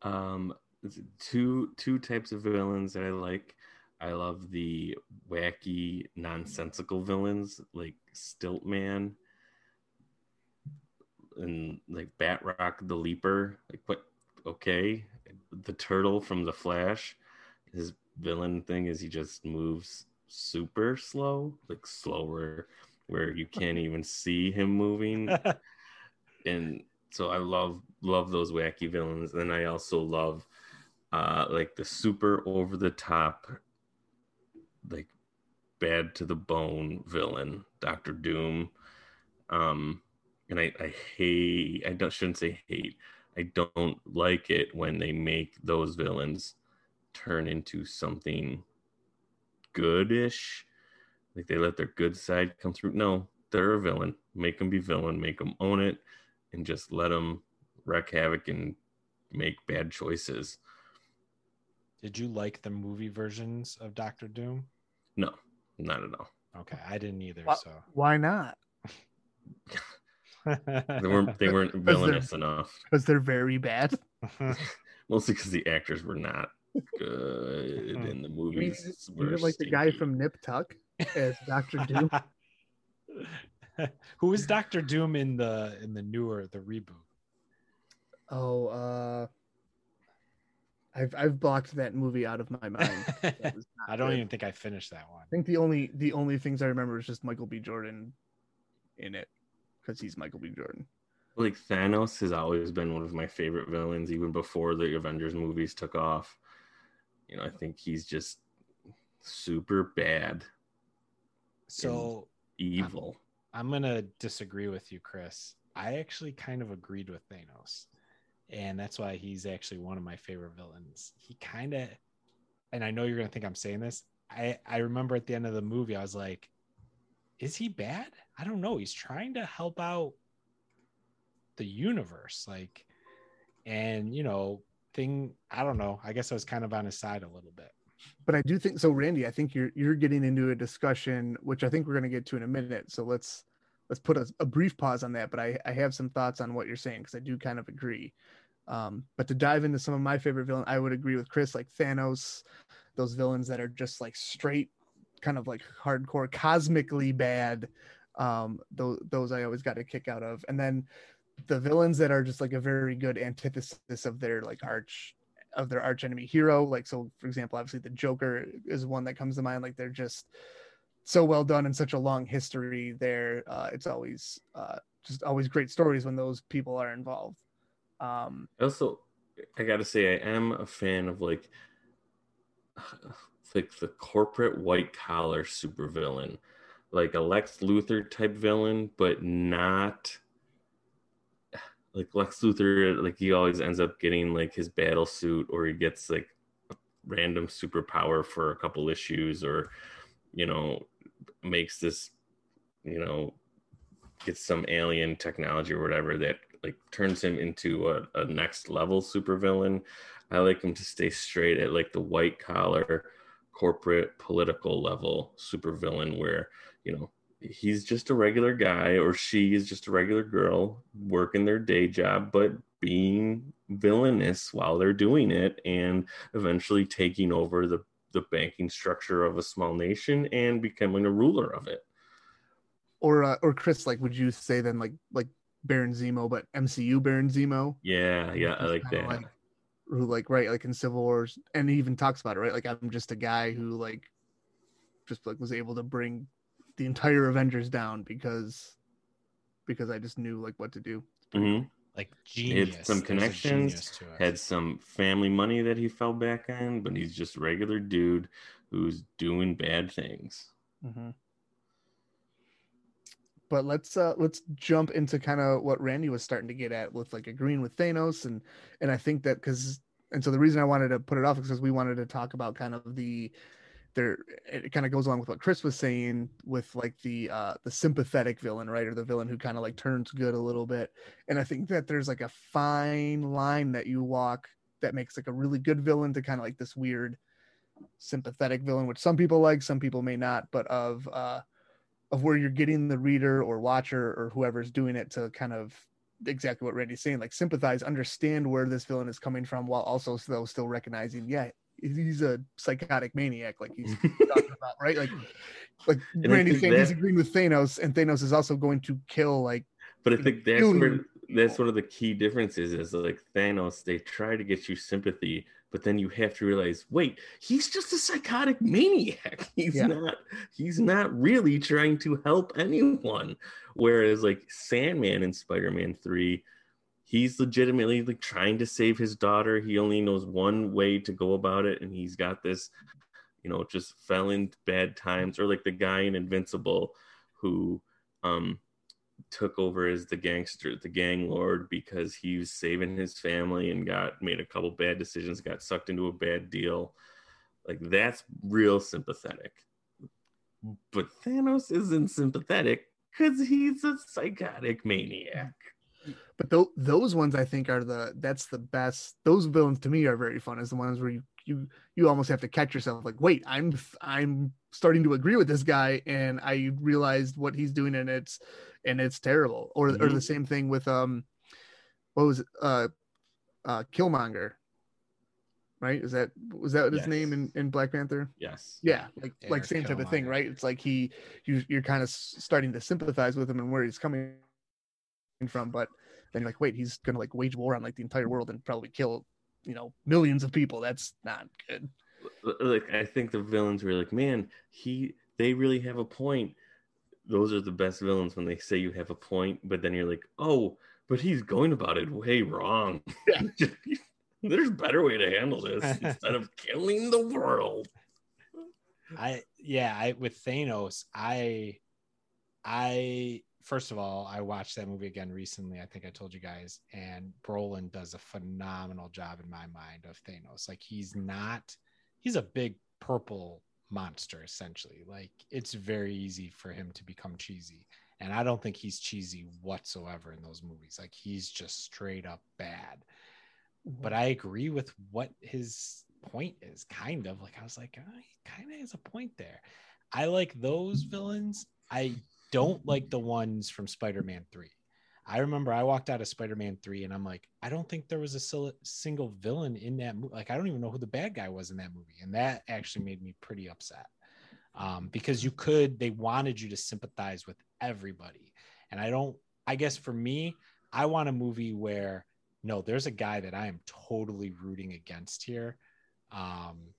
Um, two two types of villains that I like. I love the wacky, nonsensical villains like Stiltman and like Batroc the Leaper. Like what? Okay, the turtle from the Flash. His villain thing is he just moves super slow, like slower, where you can't even see him moving. and so I love love those wacky villains. And I also love uh like the super over the top, like bad to the bone villain, Doctor Doom. Um and I, I hate I don't shouldn't say hate. I don't like it when they make those villains turn into something goodish. Like they let their good side come through. No, they're a villain. Make them be villain. Make them own it, and just let them wreak havoc and make bad choices. Did you like the movie versions of Doctor Doom? No, not at all. Okay, I didn't either. Why, so why not? they weren't they weren't villainous enough. Because they're very bad. Mostly because the actors were not good in the movies. You like the guy from Nip Tuck as Doctor Doom. Who is Doctor Doom in the in the newer the reboot? Oh, uh I've I've blocked that movie out of my mind. I don't good. even think I finished that one. I think the only the only things I remember is just Michael B. Jordan in it because he's Michael B. Jordan. Like Thanos has always been one of my favorite villains, even before the Avengers movies took off. You know, I think he's just super bad. So evil. I'm, I'm gonna disagree with you, Chris. I actually kind of agreed with Thanos, and that's why he's actually one of my favorite villains. He kind of, and I know you're gonna think I'm saying this. I I remember at the end of the movie, I was like, is he bad? I don't know. He's trying to help out the universe, like, and you know, thing. I don't know. I guess I was kind of on his side a little bit. But I do think so, Randy. I think you're you're getting into a discussion, which I think we're going to get to in a minute. So let's let's put a, a brief pause on that. But I I have some thoughts on what you're saying because I do kind of agree. Um, but to dive into some of my favorite villains, I would agree with Chris, like Thanos, those villains that are just like straight, kind of like hardcore, cosmically bad. Um, those those I always got a kick out of, and then the villains that are just like a very good antithesis of their like arch of their arch enemy hero. Like so, for example, obviously the Joker is one that comes to mind. Like they're just so well done and such a long history there. Uh, it's always uh, just always great stories when those people are involved. Um, also, I gotta say, I am a fan of like like the corporate white collar supervillain, like a Lex Luthor type villain, but not like Lex Luthor, like he always ends up getting like his battle suit, or he gets like random superpower for a couple issues, or you know, makes this, you know, gets some alien technology or whatever that like turns him into a, a next level supervillain. I like him to stay straight at like the white collar corporate political level supervillain where, you know, he's just a regular guy or she is just a regular girl working their day job but being villainous while they're doing it and eventually taking over the the banking structure of a small nation and becoming a ruler of it. Or uh, or chris like would you say then like like baron zemo but mcu baron zemo? Yeah yeah i like that. like, who like right like in civil wars and he even talks about it right? Like i'm just a guy who like just like was able to bring the entire Avengers down because because I just knew like what to do. Mm-hmm. Like genius. Had some connections, had some family money that he fell back on, but he's just a regular dude who's doing bad things. Mm-hmm. But let's uh let's jump into kind of what Randy was starting to get at with like agreeing with Thanos and and I think that because and so the reason I wanted to put it off is because we wanted to talk about kind of the there it kind of goes along with what Chris was saying with like the uh the sympathetic villain, right? Or the villain who kind of like turns good a little bit. And I think that there's like a fine line that you walk that makes like a really good villain to kind of like this weird sympathetic villain, which some people like, some people may not, but of uh of where you're getting the reader or watcher or whoever's doing it to kind of exactly what Randy's saying, like sympathize, understand where this villain is coming from, while also still still recognizing, yeah, he's a psychotic maniac, like he's talking about, right? Like, like And Randy's saying he's agreeing with Thanos, and Thanos is also going to kill like But I think that's where that's one of the key differences is like Thanos, they try to get you sympathy, but then you have to realize, wait, he's just a psychotic maniac. He's Yeah. not he's not really trying to help anyone. Whereas like Sandman in Spider-Man 3, he's legitimately like trying to save his daughter. He only knows one way to go about it, and he's got this, you know, just fell in bad times, or like the guy in Invincible who um took over as the gangster, the gang lord, because he was saving his family and got made a couple bad decisions, got sucked into a bad deal. Like that's real sympathetic. But Thanos isn't sympathetic because he's a psychotic maniac. But th- those ones I think are the that's the best. Those villains to me are very fun. Is the ones where you you you almost have to catch yourself like, wait, I'm I'm starting to agree with this guy, and I realized what he's doing, and it's and it's terrible. Or or Mhm. the same thing with um, what was it? uh, uh, Killmonger. Right? Is that was that his Yes. name in in Black Panther? Yes. yeah like Yeah, like same type of thing right it's like he you, you're kind of starting to sympathize with him and where he's coming from but then you're like wait he's gonna like wage war on like the entire world and probably kill you know millions of people that's not good Like I think the villains were like, man, he they really have a point. Those are the best villains when they say you have a point, but then you're like, oh, but he's going about it way wrong. There's a better way to handle this instead of killing the world. I yeah, I with Thanos, I I first of all, I watched that movie again recently. I think I told you guys, and Brolin does a phenomenal job in my mind of Thanos. Like he's not he's a big purple monster essentially. Like it's very easy for him to become cheesy. And I don't think he's cheesy whatsoever in those movies. Like he's just straight up bad. But I agree with what his point is, kind of. Like I was like, oh, he kind of has a point there. I like those villains. I don't like the ones from Spider-Man 3. I remember I walked out of Spider-Man 3 and I'm like, I don't think there was a sil- single villain in that movie. Like I don't even know who the bad guy was in that movie. And that actually made me pretty upset. Um, because you could, they wanted you to sympathize with everybody. And I don't, I guess for me, I want a movie where no, there's a guy that I am totally rooting against here. Um,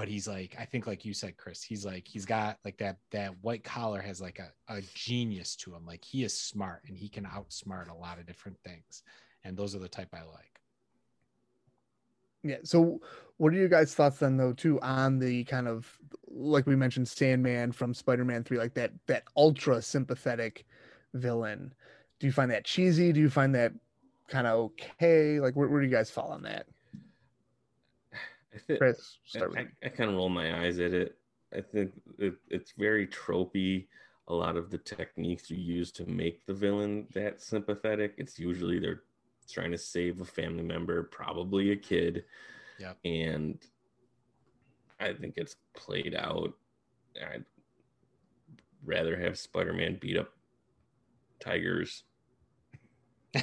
but he's like, I think like you said, Chris, he's like, he's got like that that white collar has like a, a genius to him. Like he is smart and he can outsmart a lot of different things. And those are the type I like. yeah so what are your guys thoughts then though too on the kind of like we mentioned sandman from spider-man 3 like that that ultra sympathetic villain do you find that cheesy do you find that kind of okay like where, where do you guys fall on that I think I, with I. I kind of roll my eyes at it. I think it, it's very tropey. A lot of the techniques you use to make the villain that sympathetic, it's usually they're trying to save a family member, probably a kid. Yep. And I think it's played out. I'd rather have Spider Man beat up tigers.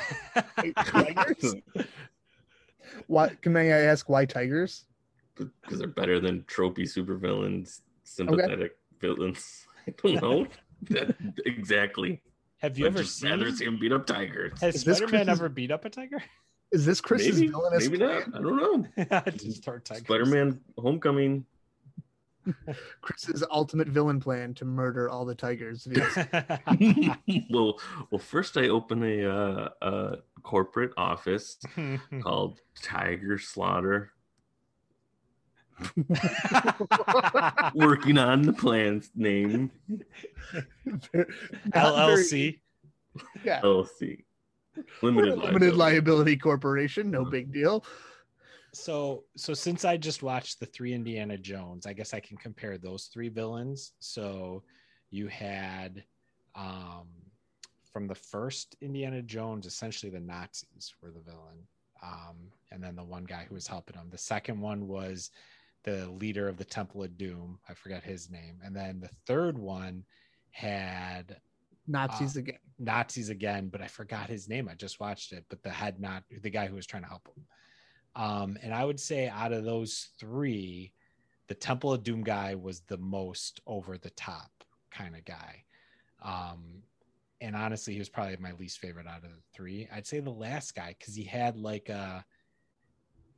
tigers? why can i ask why tigers because they're better than tropey supervillains, sympathetic villains. I don't know. that, exactly. Have you I'd ever just rather seen? see him beat up tigers. Has Is this Spider-Man Chris's- ever beat up a tiger? is this chris's maybe, villainous maybe plan? not. I don't know. Just start. Spider-Man: Homecoming. chris's ultimate villain plan to murder all the tigers well, well, first I open a, uh, a corporate office called Tiger Slaughter, working on the plan's name LLC. yeah LLC. Limited, limited liability. liability corporation no big deal So, so since I just watched the three Indiana Jones, I guess I can compare those three villains. So, you had um, from the first Indiana Jones, essentially the Nazis were the villain, um, and then the one guy who was helping them. The second one was the leader of the Temple of Doom. I forgot his name, and then the third one had Nazis Uh, again. Nazis again, but I forgot his name. I just watched it, but the head not the guy who was trying to help him. Um, and I would say out of those three, the Temple of Doom guy was the most over the top kind of guy. Um, and honestly, he was probably my least favorite out of the three. I'd say the last guy because he had like a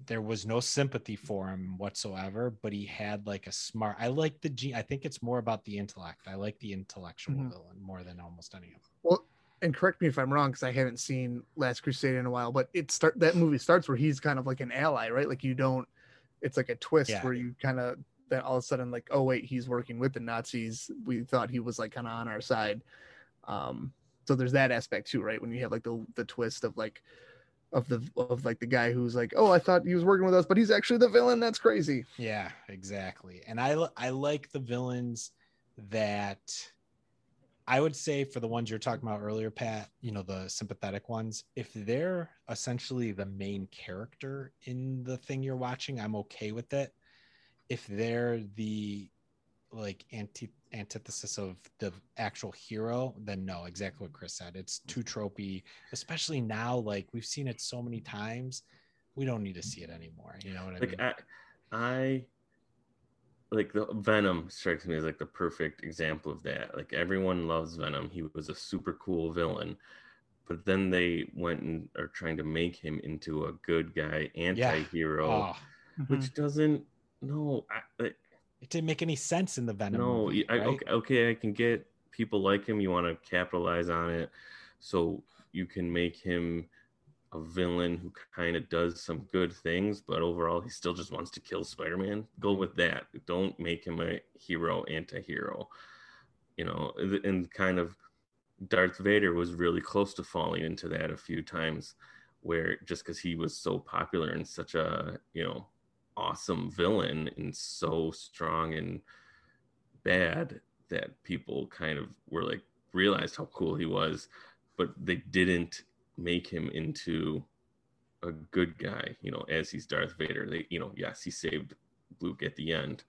there was no sympathy for him whatsoever, but he had like a smart. I like the G. I think it's more about the intellect. I like the intellectual Mhm. villain more than almost any of them. Well, and correct me if I'm wrong because I haven't seen Last Crusade in a while, but it start that movie starts where he's kind of like an ally, right? Like you don't. It's like a twist Yeah. where you kind of then all of a sudden like, oh wait, he's working with the Nazis. We thought he was like kind of on our side. Um, so there's that aspect too, right? When you have like the the twist of like of the of like the guy who's like, oh, I thought he was working with us, but he's actually the villain. That's crazy. Yeah, exactly. And I I like the villains that I would say for the ones you're talking about earlier, Pat, you know, the sympathetic ones, if they're essentially the main character in the thing you're watching, I'm okay with it. If they're the like anti antithesis of the actual hero, then no, exactly what Chris said. It's too mm-hmm. tropey, especially now. Like we've seen it so many times, we don't need to see it anymore. You know what I like mean? I, I like the Venom strikes me as like the perfect example of that. Like everyone loves Venom. He was a super cool villain, but then they went and are trying to make him into a good guy anti-hero, oh, which mm-hmm. doesn't. No, I, I- it didn't make any sense in the Venom. no. movie, I, right? okay, okay, I can get people like him. You want to capitalize on it, so you can make him a villain who kind of does some good things, but overall he still just wants to kill Spider-Man. Go with that. Don't make him a hero anti-hero. You know, and kind of Darth Vader was really close to falling into that a few times where just because he was so popular and such a, you know, awesome villain and so strong and bad that people kind of were like realized how cool he was, but they didn't make him into a good guy, you know, as he's Darth Vader. They, you know, yes, he saved Luke at the end,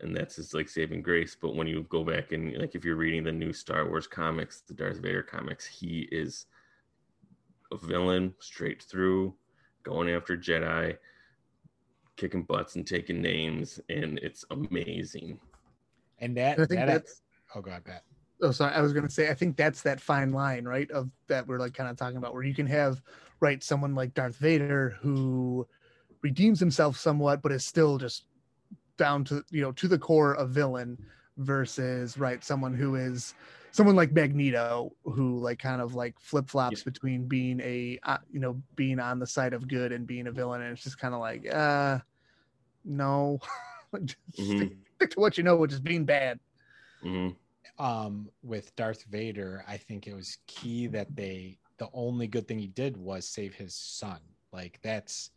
and that's his like saving grace. But when you go back and like if you're reading the new Star Wars comics, the Darth Vader comics, he is a villain straight through, going after Jedi, kicking butts and taking names, and it's amazing. and that, And I think that that's oh god, Pat. oh sorry i was going to say i think that's that fine line right of that we're like kind of talking about where you can have right someone like darth vader who redeems himself somewhat but is still just down to you know to the core a villain versus right someone who is someone like magneto who like kind of like flip-flops between being a uh, you know being on the side of good and being a villain and it's just kind of like uh no just stick, stick to what you know which is being bad hmm um with Darth Vader, I think it was key that they the only good thing he did was save his son. Like that's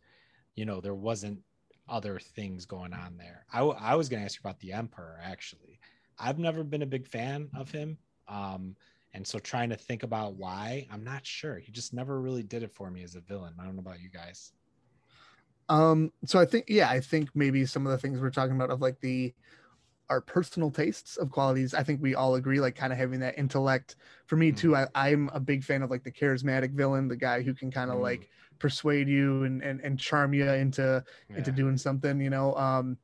you know, there wasn't other things going on there. I, w- I was going to ask you about the Emperor actually. I've never been a big fan of him. Um and so trying to think about why, I'm not sure. He just never really did it for me as a villain. I don't know about you guys. Um, so I think, yeah, I think maybe some of the things we're talking about of like the our personal tastes of qualities, I think we all agree, like kind of having that intellect. For me too, I, I'm a big fan of like the charismatic villain, the guy who can kind of Mm. like persuade you and, and and charm you into into doing something, you know. Um,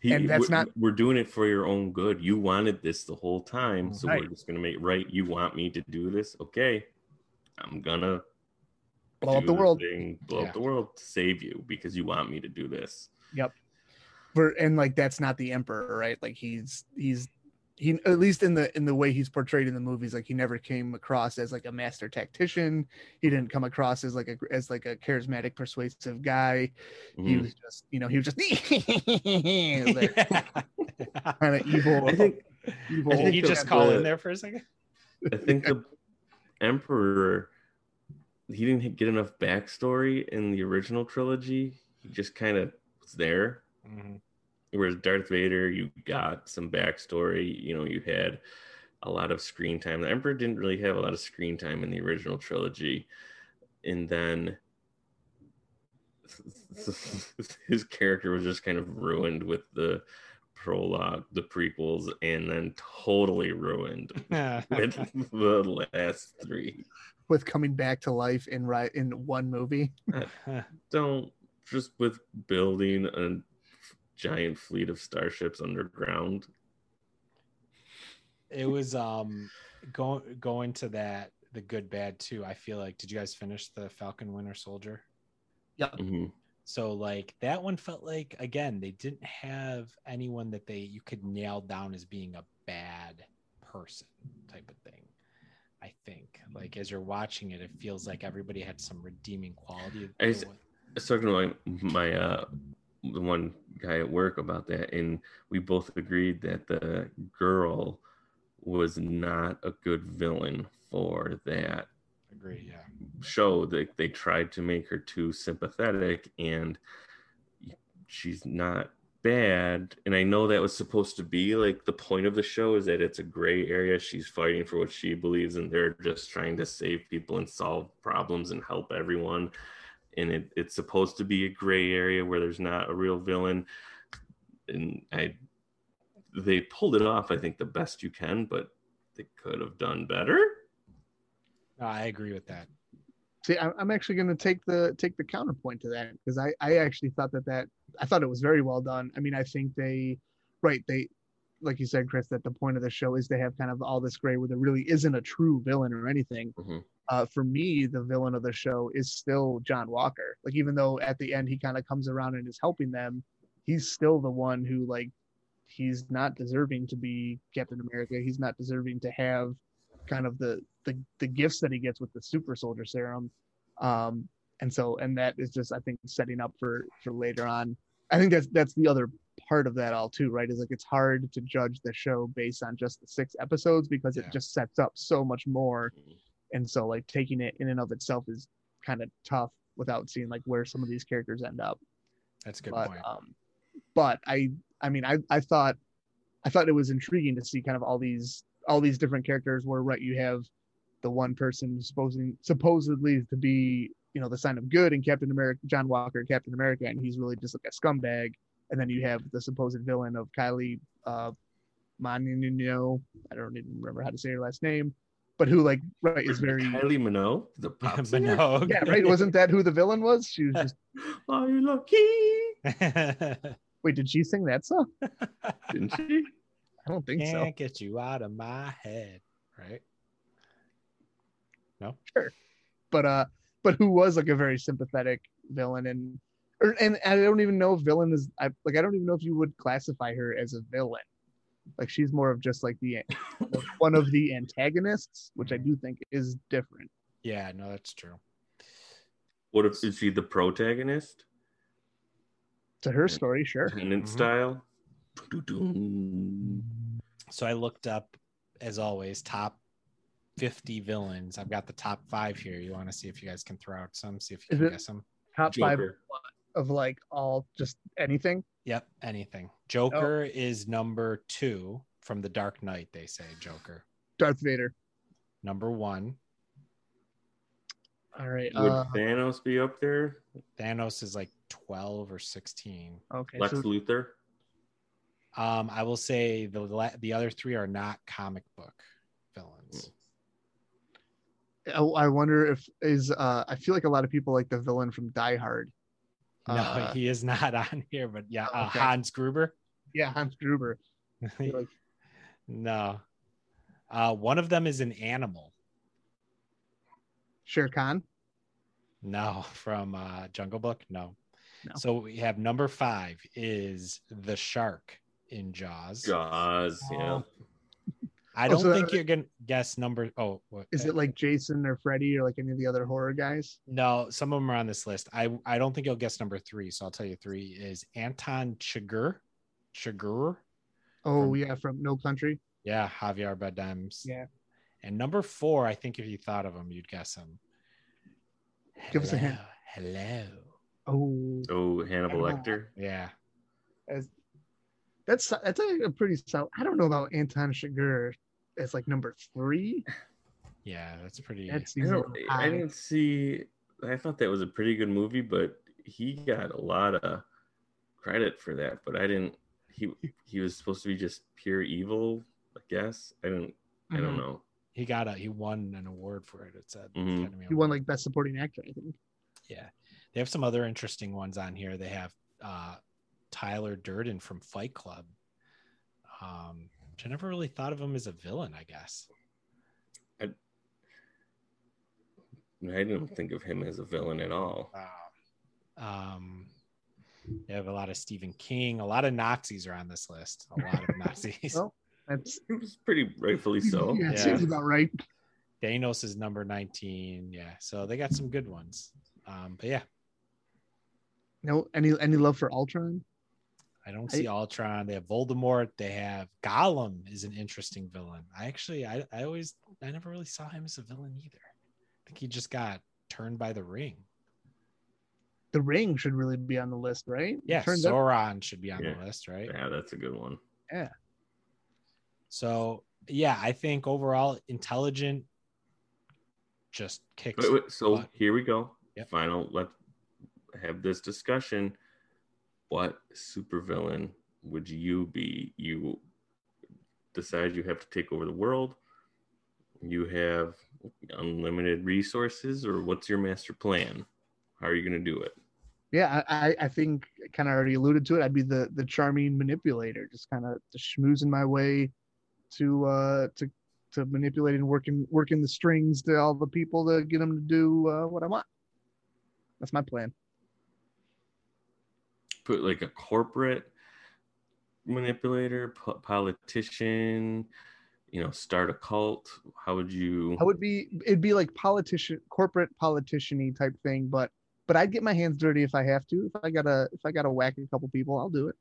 He, And that's we're, not- We're doing it for your own good. You wanted this the whole time, so Right. we're just gonna make right. You want me to do this? Okay, I'm gonna blow up the world. thing, blow Yeah. up the world to save you because you want me to do this. Yep. For and like that's not the emperor, right? Like he's he's he at least in the in the way he's portrayed in the movies, like he never came across as like a master tactician. He didn't come across as like a as like a charismatic, persuasive guy. He Mhm. was just, you know, he was just kind of evil. I think evil. I think he the- just call the- in there for a second? I think the Emperor he didn't get enough backstory in the original trilogy. He just kind of was there. Mhm. Whereas Darth Vader, you got some backstory. You know, you had a lot of screen time. The Emperor didn't really have a lot of screen time in the original trilogy, and then his character was just kind of ruined with the prologue, the prequels, and then totally ruined with the last three. With coming back to life in right in one movie. Don't just with building a giant fleet of starships underground. it was um going going to that the good bad too. I feel like did you guys finish the Falcon Winter Soldier? Mhm. So like that one felt like again they didn't have anyone that they you could nail down as being a bad person type of thing. I think like as you're watching it, it feels like everybody had some redeeming quality. I was talking to my, my uh the one guy at work about that, and we both agreed that the girl was not a good villain for that Agree, yeah. show. They they tried to make her too sympathetic, and she's not bad. And I know that was supposed to be like the point of the show is that it's a gray area. She's fighting for what she believes, and they're just trying to save people and solve problems and help everyone. And it, it's supposed to be a gray area where there's not a real villain. And I, they pulled it off. I think the best you can, but they could have done better. I agree with that. See, I'm actually going to take the take the counterpoint to that because I I actually thought that that I thought it was very well done. I mean, I think they, right? They, like you said, Chris, that the point of the show is to have kind of all this gray where there really isn't a true villain or anything. Mhm. Uh, for me, the villain of the show is still John Walker. Like even though at the end he kind of comes around and is helping them, he's still the one who like he's not deserving to be Captain America. He's not deserving to have kind of the the, the gifts that he gets with the super soldier serum um and so and that is just i think setting up for for later on. I think that's that's the other part of that all too right? Is like it's hard to judge the show based on just the six episodes because it just sets up so much more. And so like taking it in and of itself is kind of tough without seeing like where some of these characters end up. That's a good but point. um but i i mean i i thought i thought it was intriguing to see kind of all these all these different characters where right you have the one person supposing supposedly to be you know the sign of good in captain america john walker captain america and he's really just like a scumbag and then you have the supposed villain of kylie uh Manino, i don't even remember how to say her last name but who like right is very Kylie Minogue, the pop but singer. no. yeah right wasn't that who the villain was she was just Are you lucky? wait did she sing that song Didn't she? i don't think so Can't get you out of my head, right? No. Sure, but uh but who was like a very sympathetic villain and or, and I don't even know if villain is I like I don't even know if you would classify her as a villain. Like she's more of just like the one of the antagonists, which I do think is different. Yeah, no, that's true. What if is she the protagonist? To her story, sure. Tenant Mhm. style? So I looked up, as always, top 50 villains. I've got the top five here. You want to see if you guys can throw out some, see if you Is can guess them. Top five of like all just anything. Yep, anything. Joker is number two from the Dark Knight, they say. Joker. Darth Vader. Number one. All right. Would Uh, Thanos be up there? Thanos is like 12 or 16. okay. Lex So Luthor? Um, I will say the la- the other three are not comic book villains. I, I wonder if is uh I feel like a lot of people like the villain from Die Hard. No, Uh, he is not on here, but yeah, uh, Okay. Hans Gruber. yeah, Hans Gruber. Like- no. Uh, one of them is an animal. Shere Khan. No, from uh, Jungle Book. No. No. So we have number five is the shark in Jaws. Jaws, yeah. I Oh, don't so think that- you're gonna guess number. Oh, what, Is uh, it like Jason or Freddy or like any of the other horror guys? no? Some of them are on this list. I I don't think you'll guess number three. So I'll tell you three is Anton Chigurh. Chigurh. Oh From- yeah, from No Country. Yeah, Javier Bardem's. Yeah. And number four, I think if you thought of him, you'd guess him. Give us a hint. Hello. Oh, Oh, Hannibal Hannibal. Lecter. Yeah. as that's that's a, a pretty solid. I don't know about Anton Chigurh as like number three. Yeah, that's pretty. That I, don't, I didn't see. I thought that was a pretty good movie, but he got a lot of credit for that. But I didn't. he he was supposed to be just pure evil. I guess I don't I don't Mhm. know. He got a he won an award for it. It said Mhm. Academy He won like best supporting actor, I think. Yeah. They have some other interesting ones on here. They have uh, Tyler Durden from Fight Club. Um, which I never really thought of him as a villain, I guess. I I didn't think of him as a villain at all. Wow. Um, they have a lot of Stephen King. A lot of Nazis are on this list. A lot of Nazis. Well, That's It was pretty rightfully so. yeah, Yeah. seems about right. Thanos is number 19. Yeah. So they got some good ones. Um, but yeah, No, any any love for Ultron? I don't I- see Ultron. They have Voldemort. They have Gollum is an interesting villain. I actually, I, I always, I never really saw him as a villain either. I think he just got turned by the ring. The Ring should really be on the list, right? Yeah, Turns out- Sauron should be on Yeah. the list, right? Yeah, that's a good one. Yeah. So yeah, I think overall intelligent, just kicks. Wait, wait, so butt. here we go. Yep. Final. Let's have this discussion. What supervillain would you be? You decide you have to take over the world. You have unlimited resources, or what's your master plan? How are you going to do it? Yeah, I, I- think kind of already alluded to it. I'd be the the charming manipulator, just kind of schmoozing my way to uh to to manipulating, working working the strings to all the people to get them to do uh, what I want. That's my plan. Put like a corporate manipulator, po- politician. You know, start a cult. How would you? I would be it'd be like politician, corporate politician-y type thing, but but I'd get my hands dirty if I have to. If I gotta if I gotta whack a couple people, I'll do it.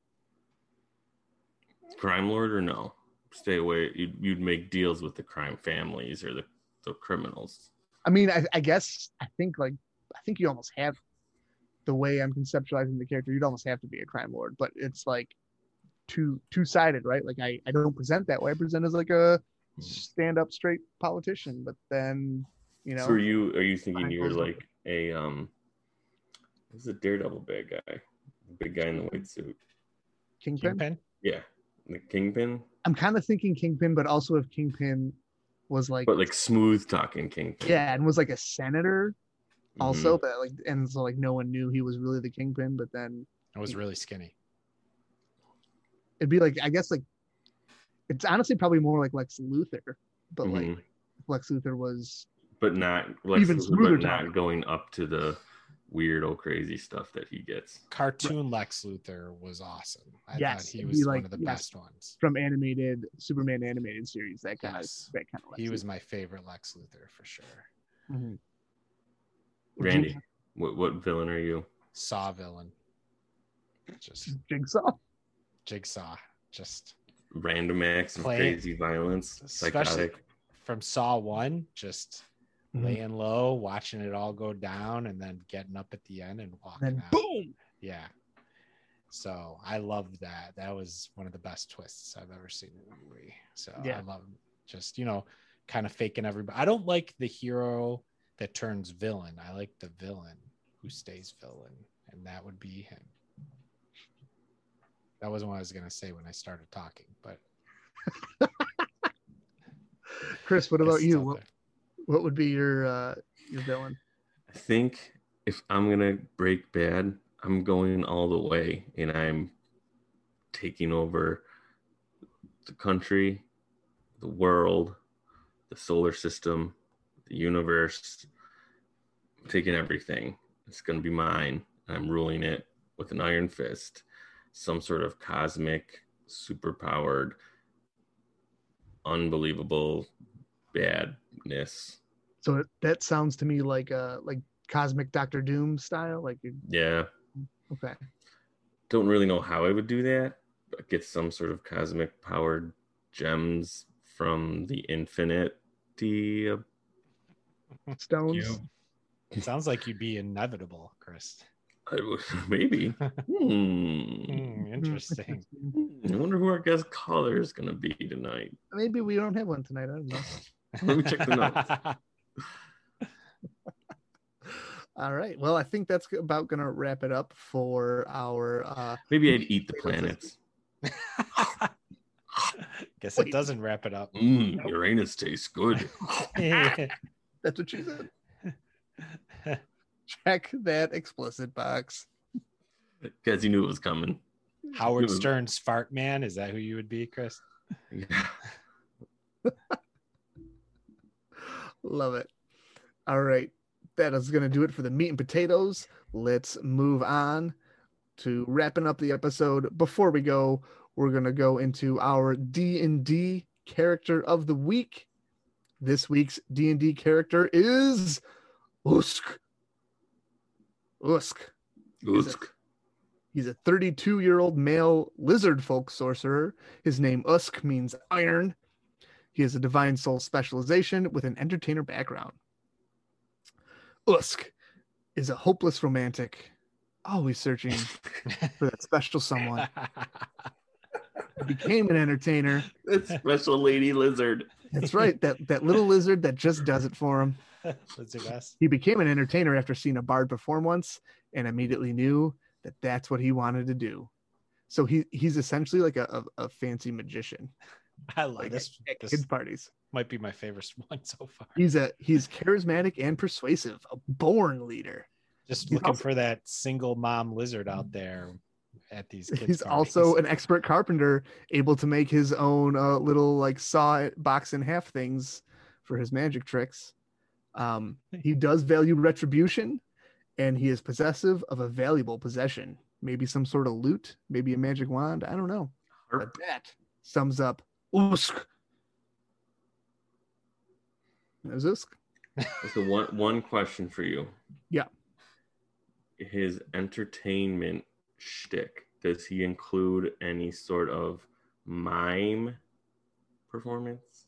crime lord or no? Stay away. You'd, you'd make deals with the crime families or the, the criminals. I mean, I, I guess I think like I think you almost have the way I'm conceptualizing the character. You'd almost have to be a crime lord, but it's like two two sided, right? Like I I don't present that way. I present as like a stand up straight politician, but then you know so are you are you thinking you're closed like a um who's the daredevil bad guy? The big guy in the white suit. Kingpin. Kingpin. Yeah. The kingpin. I'm kind of thinking Kingpin, but also if Kingpin was like But like smooth talking kingpin. yeah, and was like a senator also, Mhm. but like and so like no one knew he was really the Kingpin, but then I was really skinny. it'd be like I guess like it's honestly probably more like Lex Luthor, but like Mhm. Lex Luthor was But not Lex Even Luthor, smoother but not going up to the weird old crazy stuff that he gets. Cartoon Lex Luthor was awesome. I Yes, thought he it'd was be one like- of the yes. best ones. from animated Superman animated series. That kind Yes. of that kind of He was my favorite Lex Luthor for sure. Mhm. Randy, what what villain are you? Saw villain. Just Jigsaw. jigsaw. Just Random acts of crazy violence, psychotic. from Saw one, just Mhm. laying low, watching it all go down, and then getting up at the end and walking And then out. boom. Yeah. So I loved that. That was one of the best twists I've ever seen in a movie. So Yeah. I love just, you know, kind of faking everybody. I don't like the hero that turns villain. I like the villain who stays villain, and that would be him. That wasn't what I was gonna say when I started talking, but Chris, what about you? What, what would be your uh your villain? I think if I'm gonna break bad, I'm going all the way and I'm taking over the country, the world, the solar system, the universe, I'm taking everything. It's gonna be mine. I'm ruling it with an iron fist, some sort of cosmic, superpowered, unbelievable badness. So that sounds to me like uh like cosmic Doctor Doom style. Like you- Yeah. okay, don't really know how I would do that, but get some sort of cosmic powered gems from the infinity. Of- stones. You. it sounds like you'd be inevitable, Chris. I would- Maybe. Hmm. Hmm, interesting. I wonder who our guest caller is going to be tonight. Maybe we don't have one tonight. I don't know. Let me check the notes. All right. Well, I think that's about gonna wrap it up for our uh Maybe I'd eat the planets. Guess it doesn't wrap it up. Mm, Uranus tastes good. That's what she said. Check that explicit box. Because you knew it was coming. Howard was- Stern's fart man. Is that who you would be, Chris? Yeah. Love it. All right. That is going to do it for the meat and potatoes. Let's move on to wrapping up the episode. Before we go, we're going to go into our D&D character of the week. This week's D&D character is Usk. Usk. Usk. He's a 32 year old male lizard folk sorcerer. His name Usk means iron. He has a divine soul specialization with an entertainer background. Usk is a hopeless romantic, always searching for that special someone. He became an entertainer. That special lady lizard. That's right, that, that little lizard that just does it for him. Let's do this. He became an entertainer after seeing a bard perform once and immediately knew that that's what he wanted to do. So he he's essentially like a, a, a fancy magician, I love like this. at This kid parties. might be my favorite one so far. He's a he's charismatic and persuasive, a born leader. Just he's looking also- for that single mom lizard out there at these kids. He's parties. also an expert carpenter, able to make his own uh, little like saw box in half things for his magic tricks. Um, he does value retribution, and he is possessive of a valuable possession, maybe some sort of loot, maybe a magic wand. I don't know. But that sums up Usk. There's Usk. So one one question for you. Yeah. His entertainment shtick. Does he include any sort of mime performance?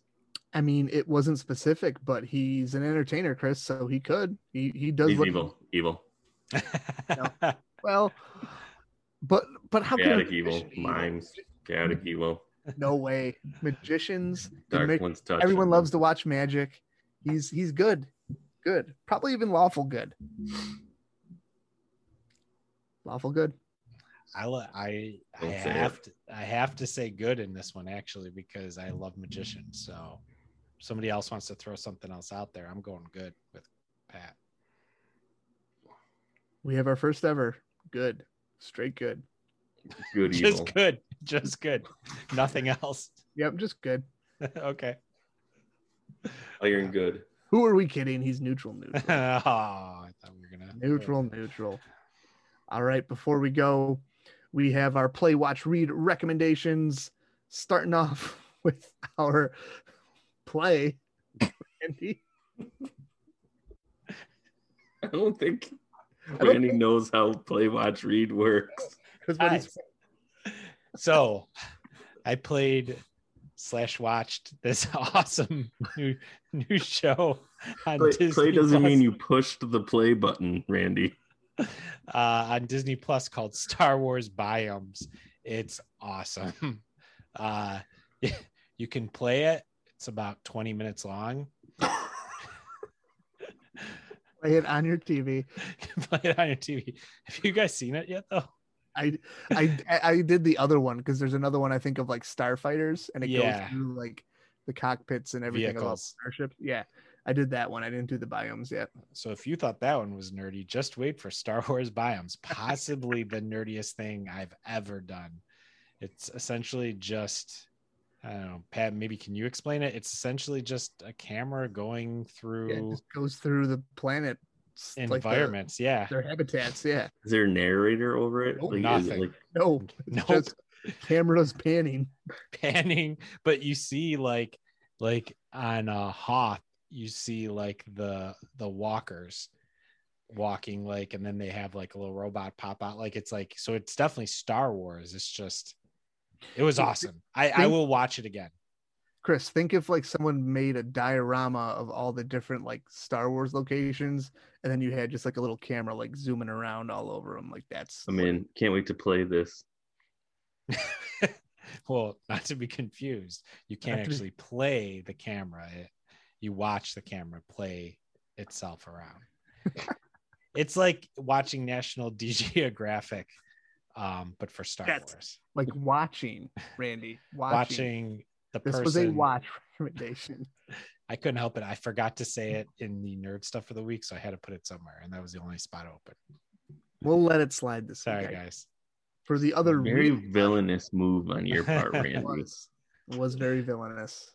I mean, it wasn't specific, but he's an entertainer, Chris, so he could. He he does He's evil. Evil. well. But but how can Chaotic be evil? Mimes. Chaotic evil. No way. Magicians. Dark one's touch. everyone loves to watch magic. He's he's good. Good. Probably even lawful good. Lawful good. I li- I I Don't say have to I have to say good in this one actually because I love magicians. So if somebody else wants to throw something else out there, I'm going good with Pat. We have our first ever good. Straight good. Good evil. Just good. Just good. Nothing else. Yep, just good. okay. Iron good. Who are we kidding? He's neutral neutral. oh. I thought we were gonna neutral neutral. All right, before we go, we have our play watch read recommendations starting off with our play Randy. I don't think don't Randy knows how play watch read works. what he's- So I played slash watched this awesome new new show on Play, Disney play doesn't Plus, mean you pushed the play button, Randy. uh, on Disney Plus called Star Wars Biomes. It's awesome. Uh, you can play it. It's about 20 minutes long. play it on your TV. You play it on your TV. Have you guys seen it yet, though? I I I did the other one because there's another one I think of like starfighters and it Yeah. goes through like the cockpits and everything about Vehicles. starships. Yeah, I did that one. I didn't do the biomes yet. So if you thought that one was nerdy, just wait for Star Wars Biomes, possibly the nerdiest thing I've ever done. It's essentially just I don't know, Pat, maybe can you explain it? It's essentially just a camera going Yeah, through it just goes through the planet like the- environments. yeah. their habitats. Yeah, Is there a narrator over it? Nope. is it Nothing. like no, it's Nope. just cameras panning. panning, but you see like like on a Hoth, you see like the the walkers walking like and then they have like a little robot pop out. Like it's like so it's definitely Star Wars. It's just it was awesome. I, I will watch it again. Chris, think if like someone made a diorama of all the different like Star Wars locations, and then you had just like a little camera like zooming around all over them. Like that's i mean in. Can't wait to play this. well, not to be confused, you can't Not to be- actually play the camera. It, you watch the camera play itself around. it's like watching National Geographic Um, but for Star That's- Wars, Like watching, Randy. Watching. watching the This person. was a watch recommendation. I couldn't help it. I forgot to say it in the nerd stuff for the week, so I had to put it somewhere, and that was the only spot open. We'll let it slide this Sorry, week. I- guys. For the other Very real- villainous move on your part, Randy. was was very villainous.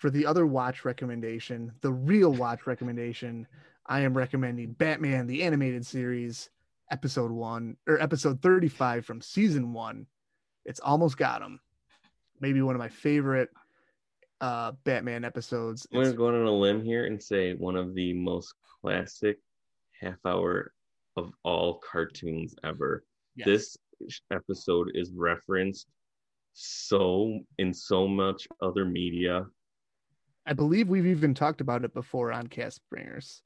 For the other watch recommendation, the real watch recommendation, I am recommending Batman the animated series, episode one or episode 35 from season one. It's almost got him. Maybe one of my favorite uh Batman episodes. I'm gonna go on a limb here and say one of the most classic half hour of all cartoons ever. yes. This episode is referenced so in so much other media. I believe we've even talked about it before on Cast Bringers.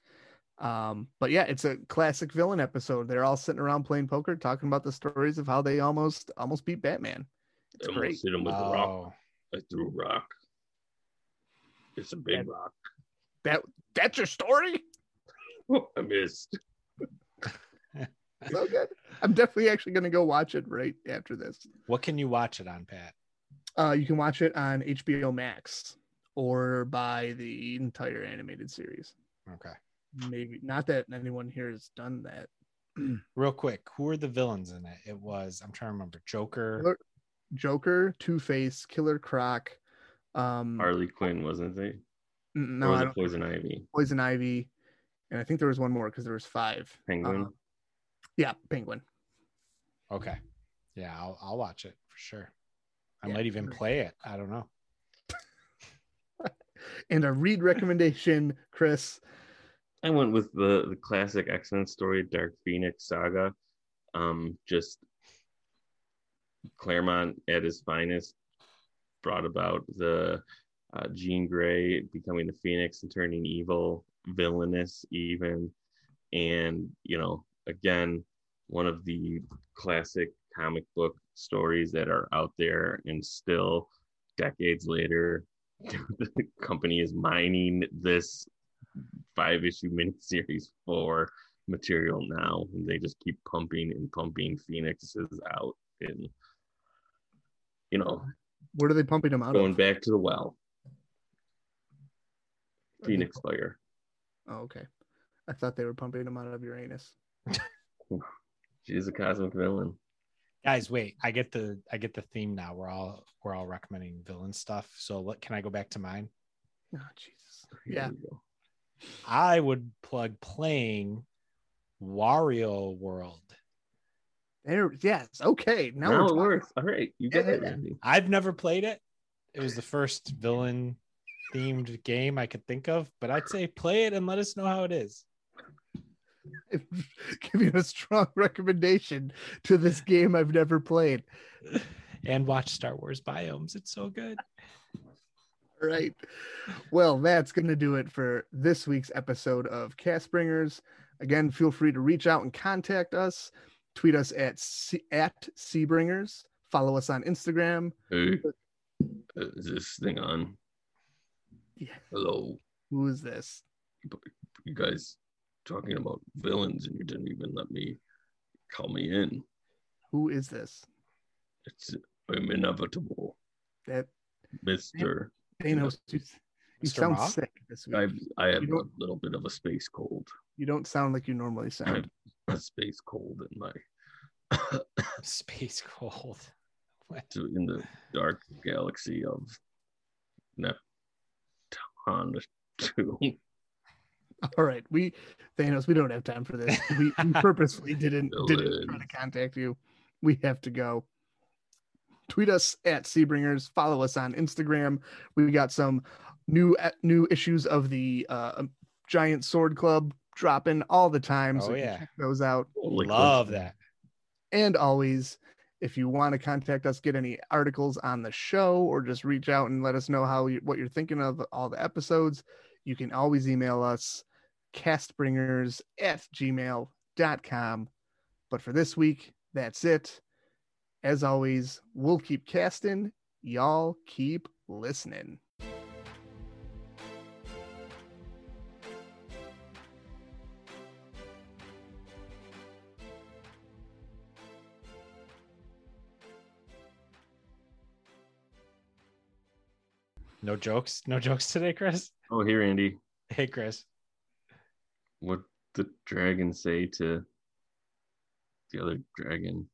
Um, but yeah, it's a classic villain episode. They're all sitting around playing poker, talking about the stories of how they almost almost beat Batman. It's I great. hit him with a rock. Oh, I threw a rock. It's a big rock. That that's your story? Oh, I missed. So good. I'm definitely actually gonna go watch it right after this. what can you watch it on, Pat? Uh, you can watch it on HBO Max or by the entire animated series. Okay. Maybe not that anyone here has done that. Real quick, who are the villains in it? It was I'm trying to remember. Joker. Joker, Two Face, Killer Croc, um, Harley Quinn, wasn't it? no, was it Poison Ivy? Poison Ivy, and I think there was one more because there was five. Penguin? Uh, yeah, Penguin. Okay. Yeah, I'll I'll watch it for sure. I Yeah. might even play it. I don't know. And a read recommendation, Chris. I went with the the classic X Men story, Dark Phoenix saga. Um, just Claremont at his finest brought about the uh, Jean Grey becoming the Phoenix and turning evil, villainous even, and you know, again, one of the classic comic book stories that are out there and still decades later the company is mining this five issue miniseries for material now and they just keep pumping and pumping phoenixes out and you know Where are they pumping them out going of? back to the well phoenix fire Oh, okay. I thought they were pumping them out of Uranus. she's a cosmic villain Guys, wait. I get the I get the theme now. We're all we're all recommending villain stuff. So what can I go back to mine? Oh, Jesus. Here Yeah. I would plug playing Wario World. There. Yes. Okay. Now, now, it talking. works all right you got it Yeah. Randy. I've never played it. It was the first villain themed game I could think of, but I'd say play it and let us know how it is. giving a strong recommendation to this game I've never played. And watch Star Wars Biomes. It's so good. All right. Well, that's going to do it for this week's episode of Cast Bringers. Again, feel free to reach out and contact us. Tweet us at C- at Seabringers. Follow us on Instagram. hey is this thing on Yeah. hello Who is this? you guys talking about villains and you didn't even let me call me in. Who is this? It's I'm inevitable, That Mister. Thanos. You, you Mr. sound Ma? sick this week. I I have a little bit of a space cold. You don't sound like you normally I sound. have a space cold in my Space Cold. What? in the dark galaxy of Neptune two. All right, we Thanos, we don't have time for this. We, we purposely didn't didn't try to contact you. We have to go. Tweet us at Seabringers. Follow us on Instagram. We got some new new issues of the uh, Giant Sword Club dropping all the time. Oh, so you yeah. check those out. Holy Love crap. that. And always, if you want to contact us, get any articles on the show, or just reach out and let us know how you, what you're thinking of all the episodes, you can always email us castbringers at gmail.com. But for this week, that's it. As always, we'll keep casting. Y'all keep listening. No jokes. No jokes today, Chris. Oh, here, Andy. Hey, Chris. What the dragon say to the other dragon?